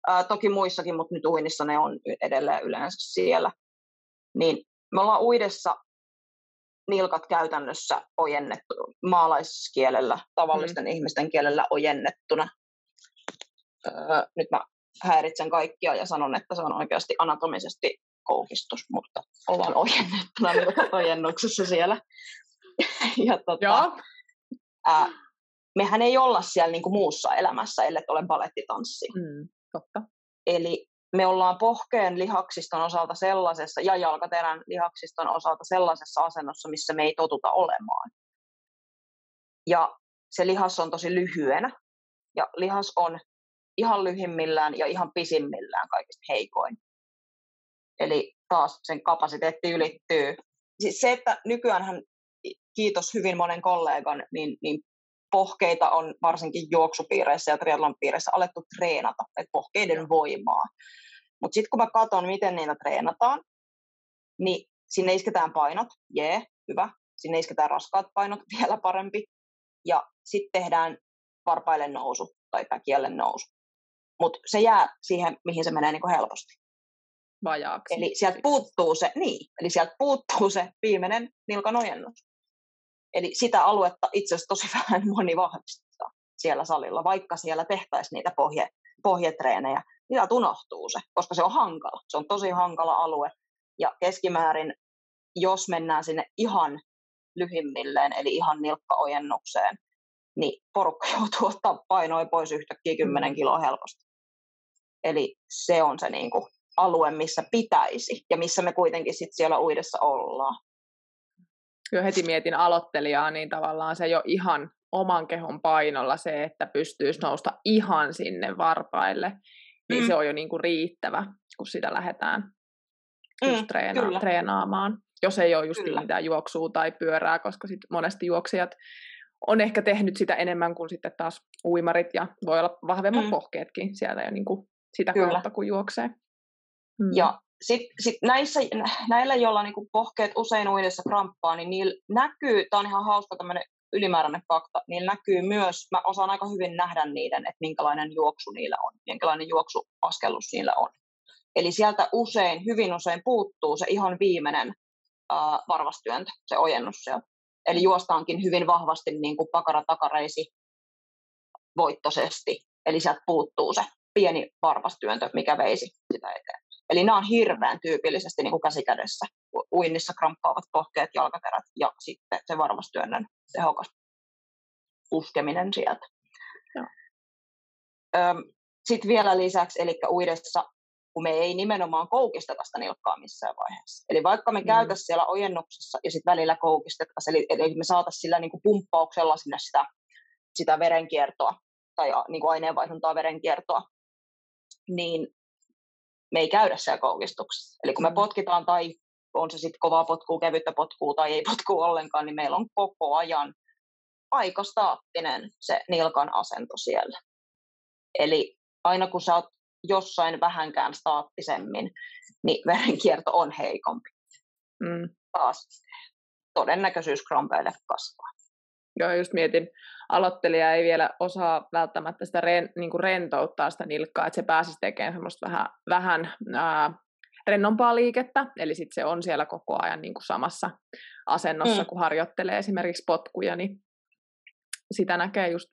Ää, toki muissakin, mutta nyt uinnissa ne on edelleen yleensä siellä. Niin me ollaan uidessa nilkat käytännössä ojennettu maalaiskielellä, tavallisten mm. ihmisten kielellä ojennettuna. Öö, nyt mä häiritsen kaikkia ja sanon, että se on oikeasti anatomisesti koukistus, mutta ollaan ojennettuna ojennuksessa siellä. ja tota, ää, mehän ei olla siellä niin kuin muussa elämässä, ellei ole balettitanssi. Mm, totta. Eli me ollaan pohkeen lihaksiston osalta sellaisessa ja jalkaterän lihaksiston osalta sellaisessa asennossa, missä me ei totuta olemaan. Ja se lihas on tosi lyhyenä. Ja lihas on ihan lyhimmillään ja ihan pisimmillään kaikista heikoin. Eli taas sen kapasiteetti ylittyy. Siis se, että nykyään kiitos hyvin monen kollegan, niin, niin pohkeita on varsinkin juoksupiireissä ja triathlon piireissä alettu treenata, että pohkeiden voimaa. Mutta sitten kun mä katson, miten niitä treenataan, niin sinne isketään painot, jee, hyvä. Sinne isketään raskaat painot, vielä parempi. Ja sitten tehdään varpaille nousu tai päkielle nousu. Mutta se jää siihen, mihin se menee niinku helposti vajaaksi. Eli sieltä puuttuu se, niin, eli sieltä puuttuu se viimeinen nilkan ojennus. Eli sitä aluetta itse asiassa tosi vähän moni vahvistaa siellä salilla, vaikka siellä tehtäisiin niitä pohje, pohjetreenejä, sieltä unohtuu se, koska se on hankala. Se on tosi hankala alue. Ja keskimäärin, jos mennään sinne ihan lyhimmilleen, eli ihan nilkkaojennukseen, niin porukka joutuu ottaa painoja pois yhtäkkiä 10 mm. kiloa helposti. Eli se on se niin kuin alue, missä pitäisi ja missä me kuitenkin sit siellä uidessa ollaan. Kyllä heti mietin aloittelijaa, niin tavallaan se jo ihan oman kehon painolla se, että pystyisi nousta ihan sinne varpaille, niin mm. se on jo niin kuin riittävä, kun sitä lähdetään just mm, treena- treenaamaan. Jos ei ole just kyllä. mitään juoksua tai pyörää, koska sit monesti juoksijat on ehkä tehnyt sitä enemmän kuin sitten taas uimarit ja voi olla vahvemmat mm. pohkeetkin sieltä jo niin kuin sitä kyllä. kautta, kun juoksee. Mm. Ja sitten sit näissä, näillä, joilla niinku pohkeet usein uidessa kramppaa, niin niillä näkyy, tämä on ihan hauska tämmöinen ylimääräinen fakta, niillä näkyy myös, mä osaan aika hyvin nähdä niiden, että minkälainen juoksu niillä on, minkälainen juoksuaskellus niillä on. Eli sieltä usein, hyvin usein puuttuu se ihan viimeinen äh, varvastyöntö, se ojennus sieltä. Eli juostaankin hyvin vahvasti niin kuin pakara takareisi voittoisesti. Eli sieltä puuttuu se pieni varvastyöntö, mikä veisi sitä eteen. Eli nämä on hirveän tyypillisesti niin kuin käsikädessä. Uinnissa kramppaavat pohkeet, jalkaterät ja sitten se varmastyönnön tehokas puskeminen sieltä. Sitten vielä lisäksi, eli uidessa, kun me ei nimenomaan koukisteta sitä nilkkaa missään vaiheessa. Eli vaikka me mm. käytäisiin siellä ojennuksessa ja sitten välillä koukistettaisiin, eli, eli me saataisiin sillä niin kuin pumppauksella sinne sitä, sitä verenkiertoa tai niin kuin aineenvaihduntaa verenkiertoa, niin me ei käydä siellä koukistuksessa. Eli kun me mm. potkitaan tai on se sitten kovaa potkua, kevyttä potkua tai ei potkua ollenkaan, niin meillä on koko ajan aika staattinen se nilkan asento siellä. Eli aina kun sä oot jossain vähänkään staattisemmin, niin verenkierto on heikompi. Mm. Taas todennäköisyys krampeille kasvaa. Joo, just mietin, aloittelija ei vielä osaa välttämättä sitä ren, niin kuin rentouttaa sitä nilkkaa, että se pääsisi tekemään semmoista vähän, vähän ää, rennompaa liikettä, eli sitten se on siellä koko ajan niin kuin samassa asennossa, mm. kun harjoittelee esimerkiksi potkuja, niin sitä näkee just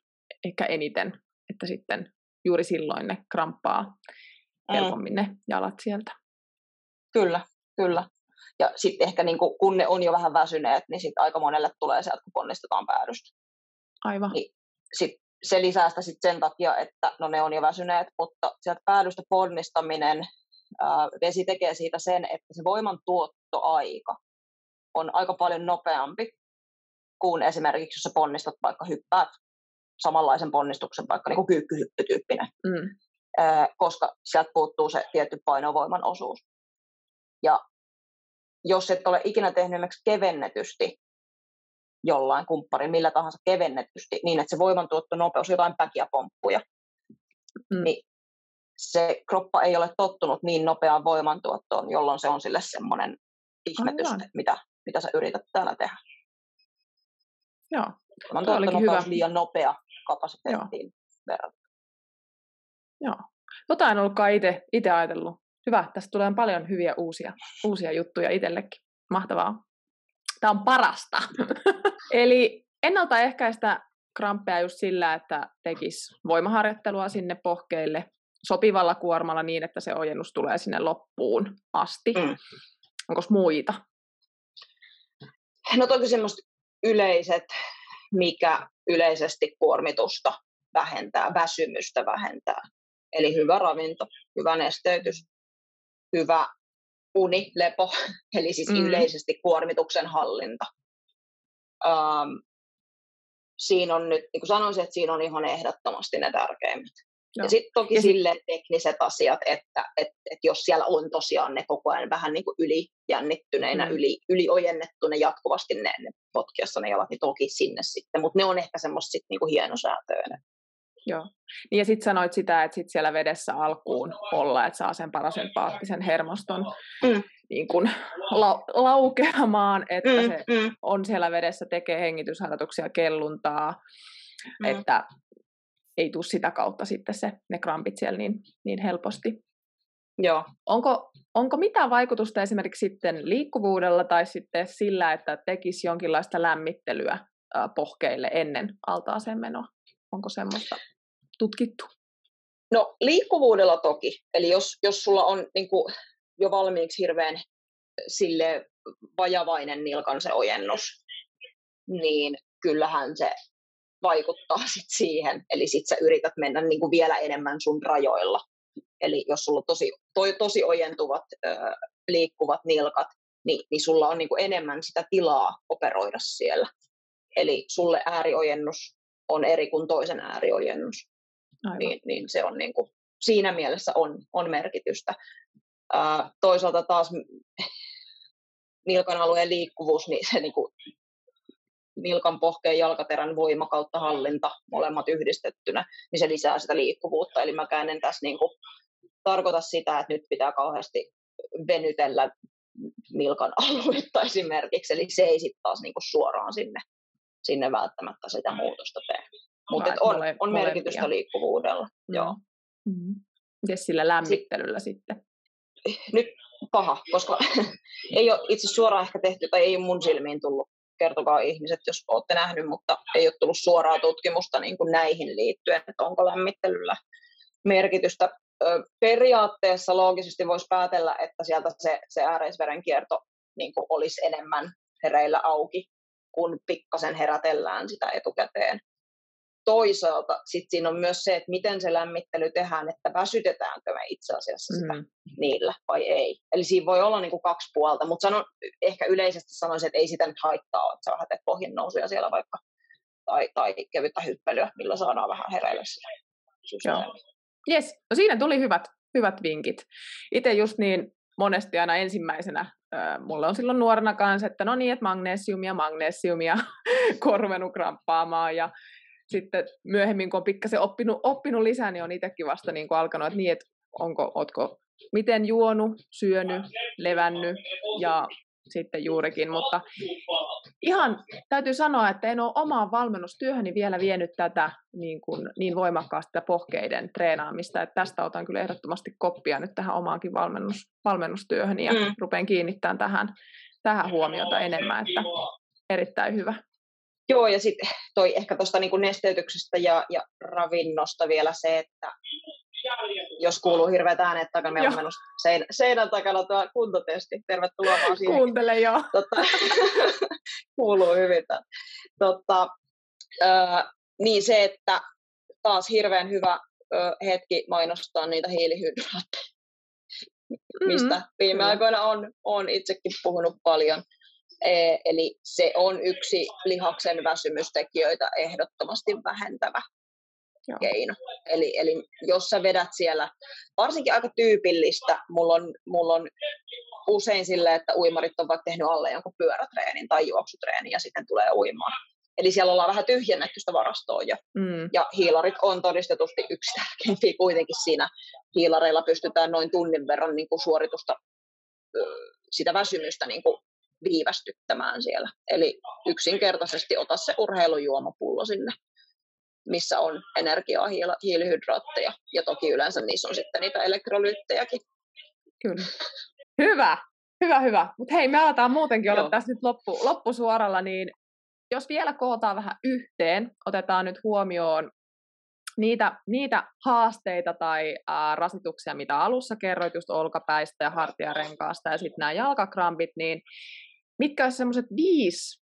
ehkä eniten, että sitten juuri silloin ne kramppaa mm. helpommin ne jalat sieltä. Kyllä, kyllä. Ja sitten ehkä niin kun, kun ne on jo vähän väsyneet, niin sitten aika monelle tulee sieltä, kun ponnistetaan päädystä. Aivan. Niin sit se lisää sitä sit sen takia, että no ne on jo väsyneet, mutta sieltä päädystä ponnistaminen, ää, vesi tekee siitä sen, että se voiman tuottoaika on aika paljon nopeampi kuin esimerkiksi, jos sä ponnistat vaikka hyppäät samanlaisen ponnistuksen, vaikka niin kuin kyykkyhyppytyyppinen, mm. koska sieltä puuttuu se tietty painovoiman osuus. Ja jos et ole ikinä tehnyt esimerkiksi kevennetysti jollain kumpparin, millä tahansa kevennetysti, niin että se voimantuotto nopeus, jotain päkiäpomppuja, mm. niin se kroppa ei ole tottunut niin nopeaan voimantuottoon, jolloin se on sille semmoinen ihmetys, että mitä, mitä sä yrität täällä tehdä. Joo, Voimantuotto hyvä. liian nopea kapasiteettiin verrattuna. Joo. En ollutkaan itse ajatellut. Hyvä, tästä tulee paljon hyviä uusia, uusia juttuja itsellekin. Mahtavaa. Tämä on parasta. Eli ennaltaehkäistä kramppeja just sillä, että tekisi voimaharjoittelua sinne pohkeille sopivalla kuormalla niin, että se ojennus tulee sinne loppuun asti. Mm. Onko muita? No toki semmoista yleiset, mikä yleisesti kuormitusta vähentää, väsymystä vähentää. Eli hyvä ravinto, hyvä nesteytys, hyvä uni, lepo, eli siis mm. yleisesti kuormituksen hallinta. Um, siinä on nyt, niin kuin sanoisin, että siinä on ihan ehdottomasti ne tärkeimmät. Joo. Ja sitten toki ja sille tekniset asiat, että et, et jos siellä on tosiaan ne koko ajan vähän niin kuin ylijännittyneinä, mm. yli, yliojennettuina jatkuvasti ne, ne potkiassa ne jalat, niin toki sinne sitten. Mutta ne on ehkä semmoista sitten niin kuin hienosäätöä. Joo. Niin ja sitten sanoit sitä, että sit siellä vedessä alkuun olla, että saa sen parasympaattisen hermoston mm. niin kun la- laukeamaan, että mm, se mm. on siellä vedessä, tekee hengitysharjoituksia, kelluntaa, mm. että ei tule sitä kautta sitten se, ne krampit siellä niin, niin helposti. Joo. Onko, onko mitään vaikutusta esimerkiksi sitten liikkuvuudella tai sitten sillä, että tekisi jonkinlaista lämmittelyä pohkeille ennen altaaseen menoa? Onko semmoista tutkittu? No liikkuvuudella toki. Eli jos, jos sulla on niin kuin, jo valmiiksi hirveän sille vajavainen nilkan se ojennus, niin kyllähän se vaikuttaa sit siihen. Eli sit sä yrität mennä niin kuin vielä enemmän sun rajoilla. Eli jos sulla on tosi, toi, tosi ojentuvat ö, liikkuvat nilkat, niin, niin sulla on niin kuin enemmän sitä tilaa operoida siellä. Eli sulle ääriojennus on eri kuin toisen ääriojennus. Niin, niin se on niin kuin, siinä mielessä on, on merkitystä. Ö, toisaalta taas nilkan alueen liikkuvuus, niin se niin kuin nilkan pohkeen jalkaterän voima kautta hallinta, molemmat yhdistettynä, niin se lisää sitä liikkuvuutta. Eli mä en tässä niin kuin tarkoita sitä, että nyt pitää kauheasti venytellä nilkan aluetta esimerkiksi, eli se ei sitten taas niin kuin suoraan sinne, sinne välttämättä sitä muutosta tee. Mutta on, mole, on merkitystä liikkuvuudella. Mm. Joo. Mm-hmm. Miten sillä lämmittelyllä sitten? Nyt paha, koska ei ole itse suoraan ehkä tehty, tai ei mun silmiin tullut kertokaa ihmiset, jos olette nähnyt, mutta ei ole tullut suoraa tutkimusta niin kuin näihin liittyen, että onko lämmittelyllä merkitystä. Periaatteessa loogisesti voisi päätellä, että sieltä se, se ääreisverenkierto niin kuin olisi enemmän hereillä auki, kun pikkasen herätellään sitä etukäteen. Toisaalta sit siinä on myös se, että miten se lämmittely tehdään, että väsytetäänkö me itse asiassa sitä mm. niillä vai ei. Eli siinä voi olla niin kuin kaksi puolta, mutta sanon, ehkä yleisesti sanoisin, että ei sitä nyt haittaa, että sä teet pohjin nousuja siellä vaikka tai, tai kevyttä hyppelyä, millä saadaan vähän hereille sitä Yes, no siinä tuli hyvät, hyvät vinkit. Itse just niin monesti aina ensimmäisenä, äh, mulla on silloin nuorena kanssa, että no niin, että magnesiumia, magnesiumia, korvenu kramppaamaan ja sitten myöhemmin, kun on pikkasen oppinut, oppinut lisää, niin on itsekin vasta niin kuin alkanut, että niin, että onko, ootko miten juonut, syönyt, levännyt ja sitten juurikin, mutta ihan täytyy sanoa, että en ole omaan valmennustyöhöni vielä vienyt tätä niin, kuin, niin voimakkaasti tätä pohkeiden treenaamista, että tästä otan kyllä ehdottomasti koppia nyt tähän omaankin valmennus, valmennustyöhöni ja mm. rupean kiinnittämään tähän, tähän huomiota enemmän, että erittäin hyvä. Joo, ja sitten toi ehkä tuosta niin nesteytyksestä ja, ja ravinnosta vielä se, että jos kuuluu hirveät äänet takana, meillä on menossa sein, seinän takana tuo kuntotesti. Tervetuloa vaan siihen. Kuuntele joo. Totta, kuuluu hyvin. Totta, äh, niin se, että taas hirveän hyvä äh, hetki mainostaa niitä hiilihydraatteja, mm-hmm. mistä viime aikoina on, on itsekin puhunut paljon. Eli se on yksi lihaksen väsymystekijöitä ehdottomasti vähentävä Joo. keino. Eli, eli jos sä vedät siellä, varsinkin aika tyypillistä, mulla on, mulla on usein sille, että uimarit on vaikka tehnyt alle jonkun pyörätreenin tai juoksutreenin ja sitten tulee uimaan. Eli siellä ollaan vähän tyhjennetty sitä varastoa jo. Mm. Ja hiilarit on todistetusti yksi tärkeimpiä kuitenkin siinä. Hiilareilla pystytään noin tunnin verran niin kuin suoritusta, sitä väsymystä niin kuin viivästyttämään siellä. Eli yksinkertaisesti ota se urheilujuomapullo sinne missä on energiaa, hiilihydraatteja ja toki yleensä niissä on sitten niitä elektrolyyttejäkin. Kyllä. Hyvä, hyvä, hyvä. Mutta hei, me aletaan muutenkin olla Joo. tässä nyt loppu, loppusuoralla, niin jos vielä kootaan vähän yhteen, otetaan nyt huomioon niitä, niitä haasteita tai ää, rasituksia, mitä alussa kerroit, just olkapäistä ja hartiarenkaasta ja sitten nämä jalkakrampit, niin mitkä olisi semmoiset viisi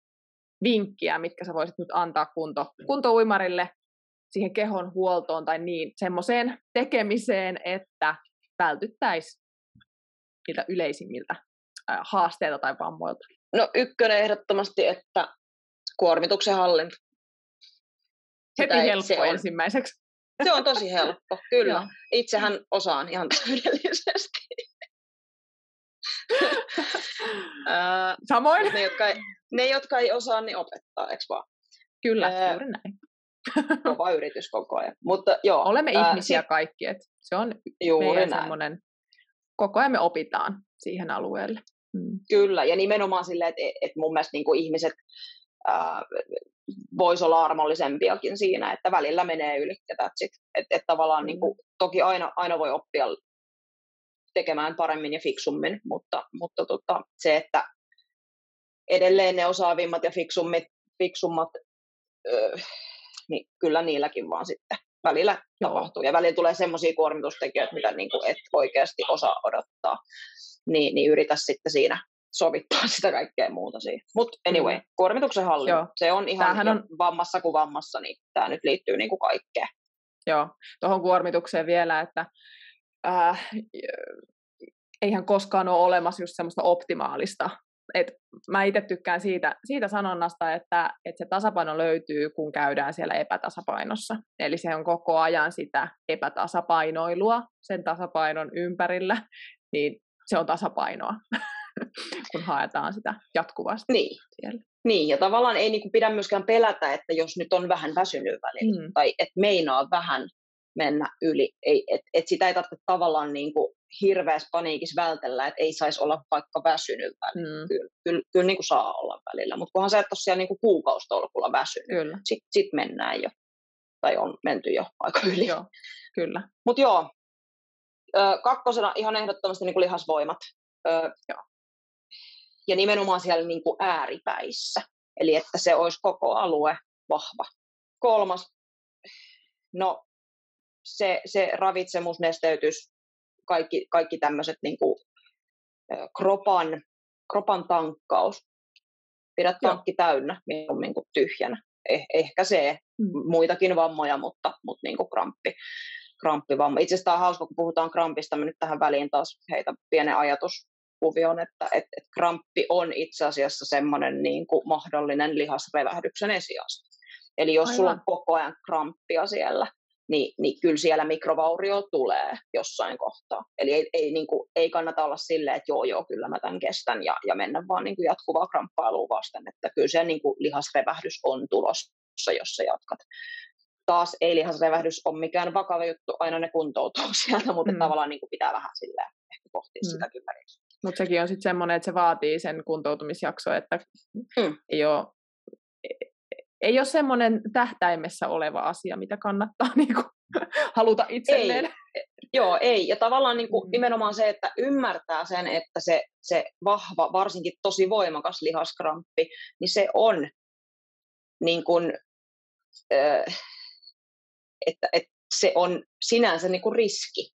vinkkiä, mitkä sä voisit nyt antaa kunto, kuntouimarille siihen kehon huoltoon tai niin, semmoiseen tekemiseen, että vältyttäisiin niiltä yleisimmiltä haasteilta tai vammoilta? No ykkönen ehdottomasti, että kuormituksen hallinta. Heti helppo se on, ensimmäiseksi. Se on tosi helppo, kyllä. Itsehän osaan ihan täydellisesti. Samoin. Ne jotka, ei, ne, jotka ei osaa, niin opettaa, eikö vaan? Kyllä, Ää, juuri näin kova yritys koko ajan. Mutta, joo, Olemme ää, ihmisiä sit... kaikki, että se on juuri semmoinen, koko ajan me opitaan siihen alueelle. Mm. Kyllä, ja nimenomaan silleen, että et mun mielestä niin kuin ihmiset äh, voisi olla armollisempiakin siinä, että välillä menee yli ja that's it. Et, et tavallaan mm. niin kuin, toki aina, aina voi oppia tekemään paremmin ja fiksummin, mutta, mutta tota, se, että edelleen ne osaavimmat ja fiksummat, fiksummat öö, niin kyllä niilläkin vaan sitten välillä Joo. tapahtuu. Ja välillä tulee semmoisia kuormitustekijöitä, mitä niin kuin et oikeasti osaa odottaa. Niin, niin yritä sitten siinä sovittaa sitä kaikkea muuta siihen. Mutta anyway, mm. kuormituksen hallinta, se on ihan Tämähän on... vammassa kuin vammassa, niin tämä nyt liittyy niin kuin kaikkeen. Joo, tuohon kuormitukseen vielä, että äh, eihän koskaan ole olemassa just semmoista optimaalista et mä itse tykkään siitä, siitä sanonnasta, että, että se tasapaino löytyy, kun käydään siellä epätasapainossa. Eli se on koko ajan sitä epätasapainoilua sen tasapainon ympärillä, niin se on tasapainoa, kun haetaan sitä jatkuvasti niin. siellä. Niin, ja tavallaan ei niinku pidä myöskään pelätä, että jos nyt on vähän väsynyt välillä, mm. tai että meinaa vähän mennä yli. Ei, et, et sitä ei tarvitse tavallaan niin kuin hirveässä paniikissa vältellä, että ei saisi olla vaikka väsynyt välillä. Mm. Kyllä, kyllä, kyllä niin kuin saa olla välillä, mutta kunhan sä et ole siellä niin kuin kuukausitolkulla väsynyt, sitten sit mennään jo. Tai on menty jo aika yli. Joo, kyllä. Mutta joo, kakkosena ihan ehdottomasti niin kuin lihasvoimat. joo. Ja nimenomaan siellä niin kuin ääripäissä. Eli että se olisi koko alue vahva. Kolmas, no se, se ravitsemus, nesteytys, kaikki, kaikki tämmöiset niin kuin, kropan, kropan tankkaus. Pidä tankki Joo. täynnä mieluummin kuin tyhjänä. eh, ehkä se, mm. muitakin vammoja, mutta, mutta niin kuin kramppi, kramppivamma. Itse asiassa tämä on hauska, kun puhutaan krampista, mä nyt tähän väliin taas heitä pienen ajatuskuvion, että et, et kramppi on itse asiassa semmoinen niin kuin mahdollinen lihasrevähdyksen esiaste. Eli jos Aivan. sulla on koko ajan kramppia siellä, niin, niin kyllä siellä mikrovaurio tulee jossain kohtaa. Eli ei, ei, niin kuin, ei kannata olla silleen, että joo, joo, kyllä mä tämän kestän ja, ja mennä vaan niin kuin jatkuvaa kramppailua vasten. Että kyllä se niin kuin lihasrevähdys on tulossa, jos sä jatkat. Taas ei lihasrevähdys ole mikään vakava juttu, aina ne kuntoutuu sieltä, mutta mm. tavallaan niin kuin pitää vähän silleen ehkä pohtia mm. sitäkin välissä. Mutta sekin on sitten semmoinen, että se vaatii sen kuntoutumisjakso, että mm. ei ole ei ole semmoinen tähtäimessä oleva asia, mitä kannattaa niin kuin, haluta itselleen. Ei. Joo, ei. Ja tavallaan niin kuin, mm. nimenomaan se, että ymmärtää sen, että se, se vahva, varsinkin tosi voimakas lihaskramppi, niin se on niin kuin, äh, että, että se on sinänsä niin kuin riski.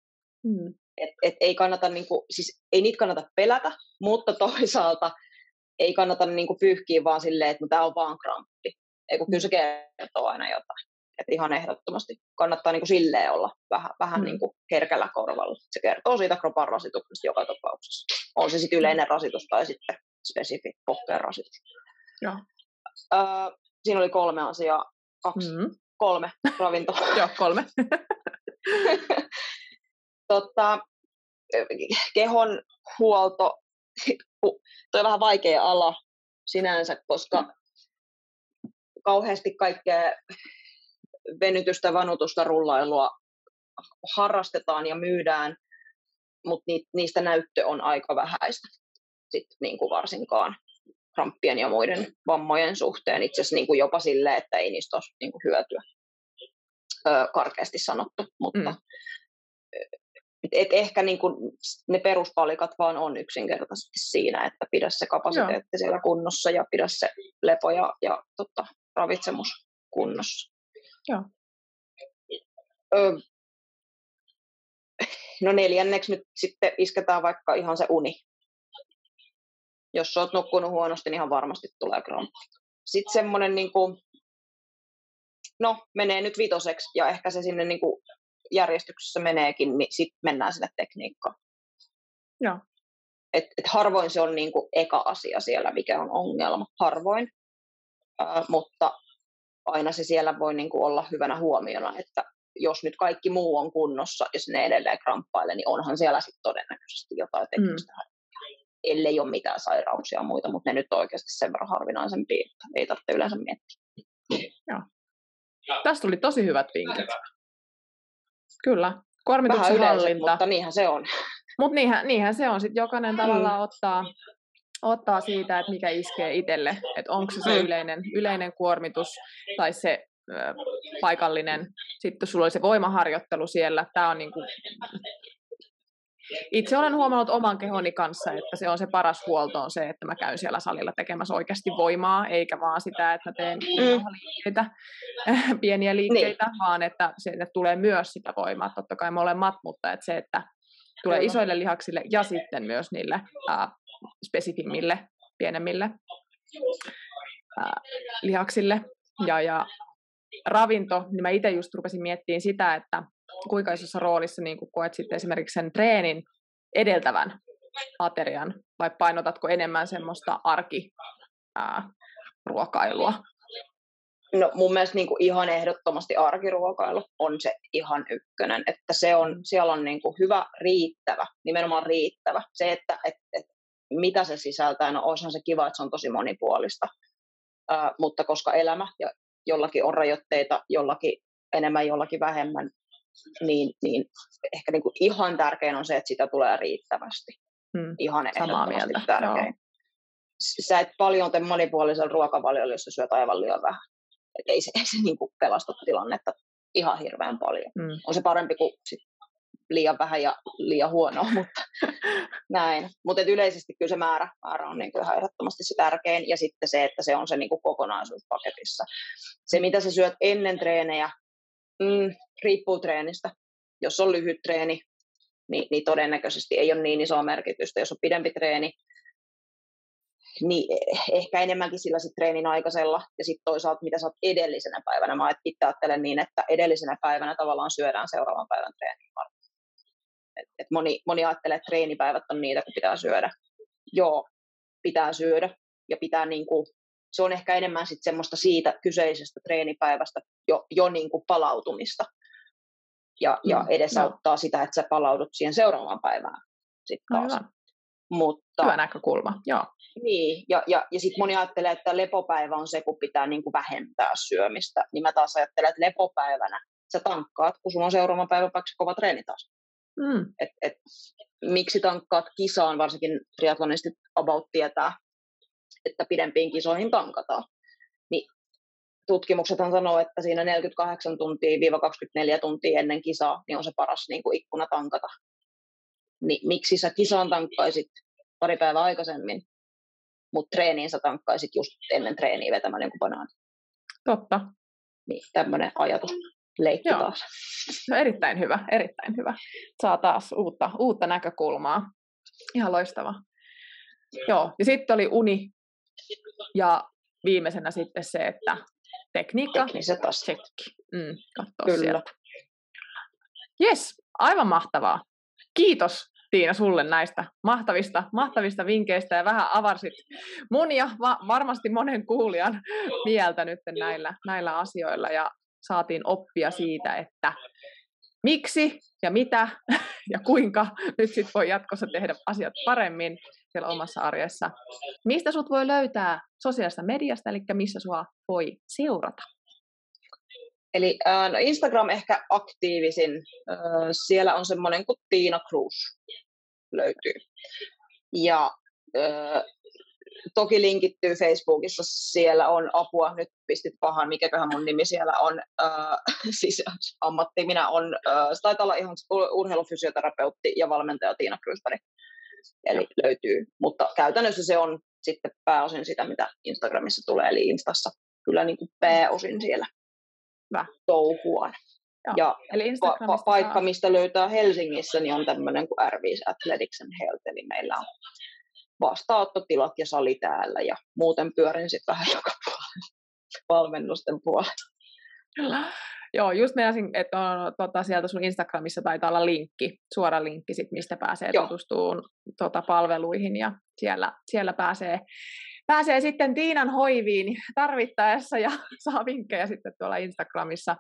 Mm. Et, et ei, kannata, niin kuin, siis ei niitä kannata pelätä, mutta toisaalta ei kannata niin kuin pyyhkiä vaan silleen, että no, tämä on vaan kramppi. Ei kun kyllä se kertoo aina jotain. Että ihan ehdottomasti kannattaa niin kuin silleen olla vähän, vähän mm. niin kuin herkällä korvalla. Se kertoo siitä kropan rasituksesta joka tapauksessa. On se sitten yleinen rasitus tai sitten spesifi pohkeen rasitus. Joo. Öö, siinä oli kolme asiaa. Kaksi. Mm. Kolme ravinto. Joo, kolme. Totta, kehon huolto, toi on vähän vaikea ala sinänsä, koska kauheasti kaikkea venytystä, vanutusta, rullailua harrastetaan ja myydään, mutta niistä näyttö on aika vähäistä sitten niin kuin varsinkaan kramppien ja muiden vammojen suhteen. Itse asiassa niin kuin jopa sille, että ei niistä ole niin kuin hyötyä, öö, karkeasti sanottu. Mutta mm. et, et ehkä niin kuin ne peruspalikat vaan on yksinkertaisesti siinä, että pidä se kapasiteetti Joo. siellä kunnossa ja pidä se lepo ja, ja totta, ravitsemus kunnossa. Joo. Ö, no neljänneksi nyt sitten isketään vaikka ihan se uni. Jos olet nukkunut huonosti, niin ihan varmasti tulee kramppi. Sitten semmoinen, niin kuin, no menee nyt vitoseksi ja ehkä se sinne niin kuin järjestyksessä meneekin, niin sitten mennään sinne tekniikkaan. Joo. Et, et harvoin se on niin kuin eka asia siellä, mikä on ongelma. Harvoin mutta aina se siellä voi niin kuin olla hyvänä huomiona, että jos nyt kaikki muu on kunnossa, jos ne edelleen kramppailee, niin onhan siellä sitten todennäköisesti jotain tekemistä. Mm. Ellei ole mitään sairauksia ja muita, mutta ne nyt on oikeasti sen verran harvinaisempia, että ei tarvitse yleensä miettiä. Joo. Tästä tuli tosi hyvät vinkit. Kyllä. Kuormituksen Vähän hallinta. mutta niinhän se on. Mutta niinhän, niinhän se on. Sitten jokainen mm. tavallaan ottaa, ottaa siitä, että mikä iskee itselle, että onko se se mm. yleinen, yleinen kuormitus tai se ö, paikallinen, sitten sulla oli se voimaharjoittelu siellä, tämä on niin kuin, itse olen huomannut oman kehoni kanssa, että se on se paras huolto on se, että mä käyn siellä salilla tekemässä oikeasti voimaa, eikä vaan sitä, että mä teen mm. liikkeitä, pieniä liikkeitä, niin. vaan että se että tulee myös sitä voimaa. Totta kai molemmat, mutta että se, että tulee isoille lihaksille ja sitten myös niille ää, spesifimmille, pienemmille ää, lihaksille. Ja, ja ravinto, niin mä itse just rupesin miettimään sitä, että kuinka isossa roolissa niin koet sitten esimerkiksi sen treenin edeltävän aterian, vai painotatko enemmän semmoista arki ää, ruokailua? No mun mielestä niin kuin ihan ehdottomasti arkiruokailu on se ihan ykkönen, että se on, siellä on niin kuin hyvä, riittävä, nimenomaan riittävä. Se, että et, et mitä se sisältää, no olisihan se kiva, että se on tosi monipuolista, uh, mutta koska elämä ja jollakin on rajoitteita, jollakin enemmän, jollakin vähemmän, niin, niin ehkä niin kuin ihan tärkein on se, että sitä tulee riittävästi. Hmm, ihan samaa mieltä. tärkein. Joo. Sä et paljon tee monipuolisella ruokavaliolla, jos sä syöt aivan liian vähän. Et ei se, ei se niin kuin pelasta tilannetta ihan hirveän paljon. Hmm. On se parempi kuin sit liian vähän ja liian huono, mutta näin. Mutta yleisesti kyllä se määrä, määrä on niin ihan ehdottomasti se tärkein, ja sitten se, että se on se niin kuin kokonaisuus paketissa. Se, mitä sä syöt ennen treenejä, mm, riippuu treenistä. Jos on lyhyt treeni, niin, niin todennäköisesti ei ole niin isoa merkitystä. Jos on pidempi treeni, niin ehkä enemmänkin sillä sit treenin aikaisella ja sitten toisaalta mitä sä oot edellisenä päivänä. Mä itse ajattelen niin, että edellisenä päivänä tavallaan syödään seuraavan päivän treenin varten. Et, et moni, moni ajattelee, että treenipäivät on niitä, kun pitää syödä. Joo, pitää syödä ja pitää niin kuin, se on ehkä enemmän sit semmoista siitä kyseisestä treenipäivästä jo, jo niin kuin palautumista ja, ja mm, edesauttaa no. sitä, että sä palaudut siihen seuraavaan päivään sitten taas. Aivan. Mutta, Hyvä näkökulma, joo. Niin, ja, ja, ja sitten moni ajattelee, että lepopäivä on se, kun pitää niin kuin vähentää syömistä. Niin mä taas ajattelen, että lepopäivänä sä tankkaat, kun sulla on seuraavan päivän vaikka kova treeni taas. Mm. Et, et, miksi tankkaat kisaan, varsinkin triatlonistit about tietää, että pidempiin kisoihin tankataan. Niin tutkimuksethan sanoo, että siinä 48 tuntia 24 tuntia ennen kisaa niin on se paras niin kuin ikkuna tankata niin miksi sä kisaan tankkaisit pari päivää aikaisemmin, mutta treeniin sä tankkaisit just ennen treeniä vetämään jonkun banaani. Totta. Niin, tämmöinen ajatus leikki Joo. taas. No, erittäin hyvä, erittäin hyvä. Saa taas uutta, uutta näkökulmaa. Ihan loistava. Joo, ja sitten oli uni ja viimeisenä sitten se, että tekniikka. Tekniset asiat. Mm, Kyllä. Sieltä. Yes, aivan mahtavaa kiitos Tiina sulle näistä mahtavista, mahtavista vinkkeistä ja vähän avarsit monia, va- varmasti monen kuulijan mieltä nyt näillä, näillä asioilla ja saatiin oppia siitä, että miksi ja mitä ja kuinka nyt sit voi jatkossa tehdä asiat paremmin siellä omassa arjessa. Mistä sut voi löytää sosiaalista mediasta, eli missä sua voi seurata? Eli no Instagram ehkä aktiivisin. Siellä on semmoinen kuin Tiina Cruz löytyy. Ja toki linkittyy Facebookissa, siellä on apua, nyt pistit pahan, mikäköhän mun nimi siellä on, äh, siis ammatti, minä on, äh, se taitaa olla ihan urheilufysioterapeutti ja valmentaja Tiina Krysberg, eli löytyy, mutta käytännössä se on sitten pääosin sitä, mitä Instagramissa tulee, eli Instassa. Kyllä niin kuin pääosin siellä. Hyvä. touhua. Joo. Ja Eli pa- pa- paikka, mistä löytää Helsingissä, niin on tämmöinen kuin Arvis Athletics and Health, eli meillä on vastaanottotilat ja sali täällä, ja muuten pyörin sitten vähän joka puolella valmennusten puolella. Joo, just meinasin, että on, tota, sieltä sun Instagramissa taitaa olla linkki, suora linkki, sit, mistä pääsee tutustumaan tota, palveluihin ja siellä, siellä pääsee pääsee sitten Tiinan hoiviin tarvittaessa ja saa vinkkejä sitten tuolla Instagramissa.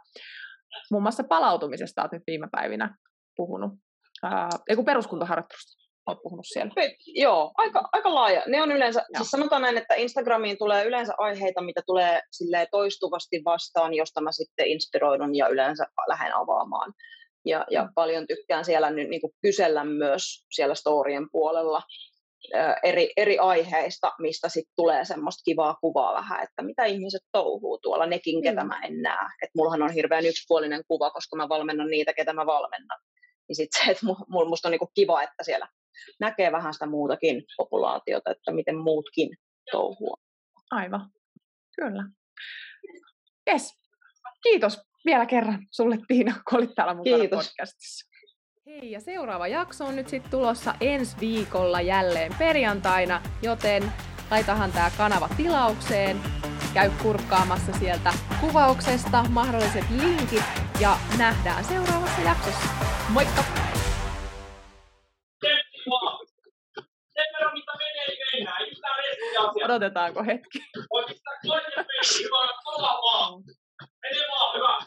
Muun muassa palautumisesta olet nyt viime päivinä puhunut. Ää, kun peruskuntoharjoittelusta olet puhunut siellä. Joo, aika, aika laaja. Ne on yleensä, Joo. siis sanotaan näin, että Instagramiin tulee yleensä aiheita, mitä tulee toistuvasti vastaan, josta mä sitten inspiroidun ja yleensä lähden avaamaan. Ja, ja mm. paljon tykkään siellä nyt niin kysellä myös siellä storien puolella eri, eri aiheista, mistä sitten tulee semmoista kivaa kuvaa vähän, että mitä ihmiset touhuu tuolla, nekin, ketä mm. mä en näe. Että mullahan on hirveän yksipuolinen kuva, koska mä valmennan niitä, ketä mä valmennan. Niin sitten se, että musta on niinku kiva, että siellä näkee vähän sitä muutakin populaatiota, että miten muutkin touhuu. Aivan, kyllä. Yes. Kiitos vielä kerran sulle Tiina, kun olit täällä mukana Kiitos. podcastissa. Hei, ja seuraava jakso on nyt sitten tulossa ensi viikolla jälleen perjantaina, joten laitahan tämä kanava tilaukseen, käy kurkkaamassa sieltä kuvauksesta mahdolliset linkit ja nähdään seuraavassa jaksossa. Moikka! Sen mitä menee. Ei. Odotetaanko hetki? Oikeastaan toinen meni, vaan tulla vaan. Mene vaan, hyvä.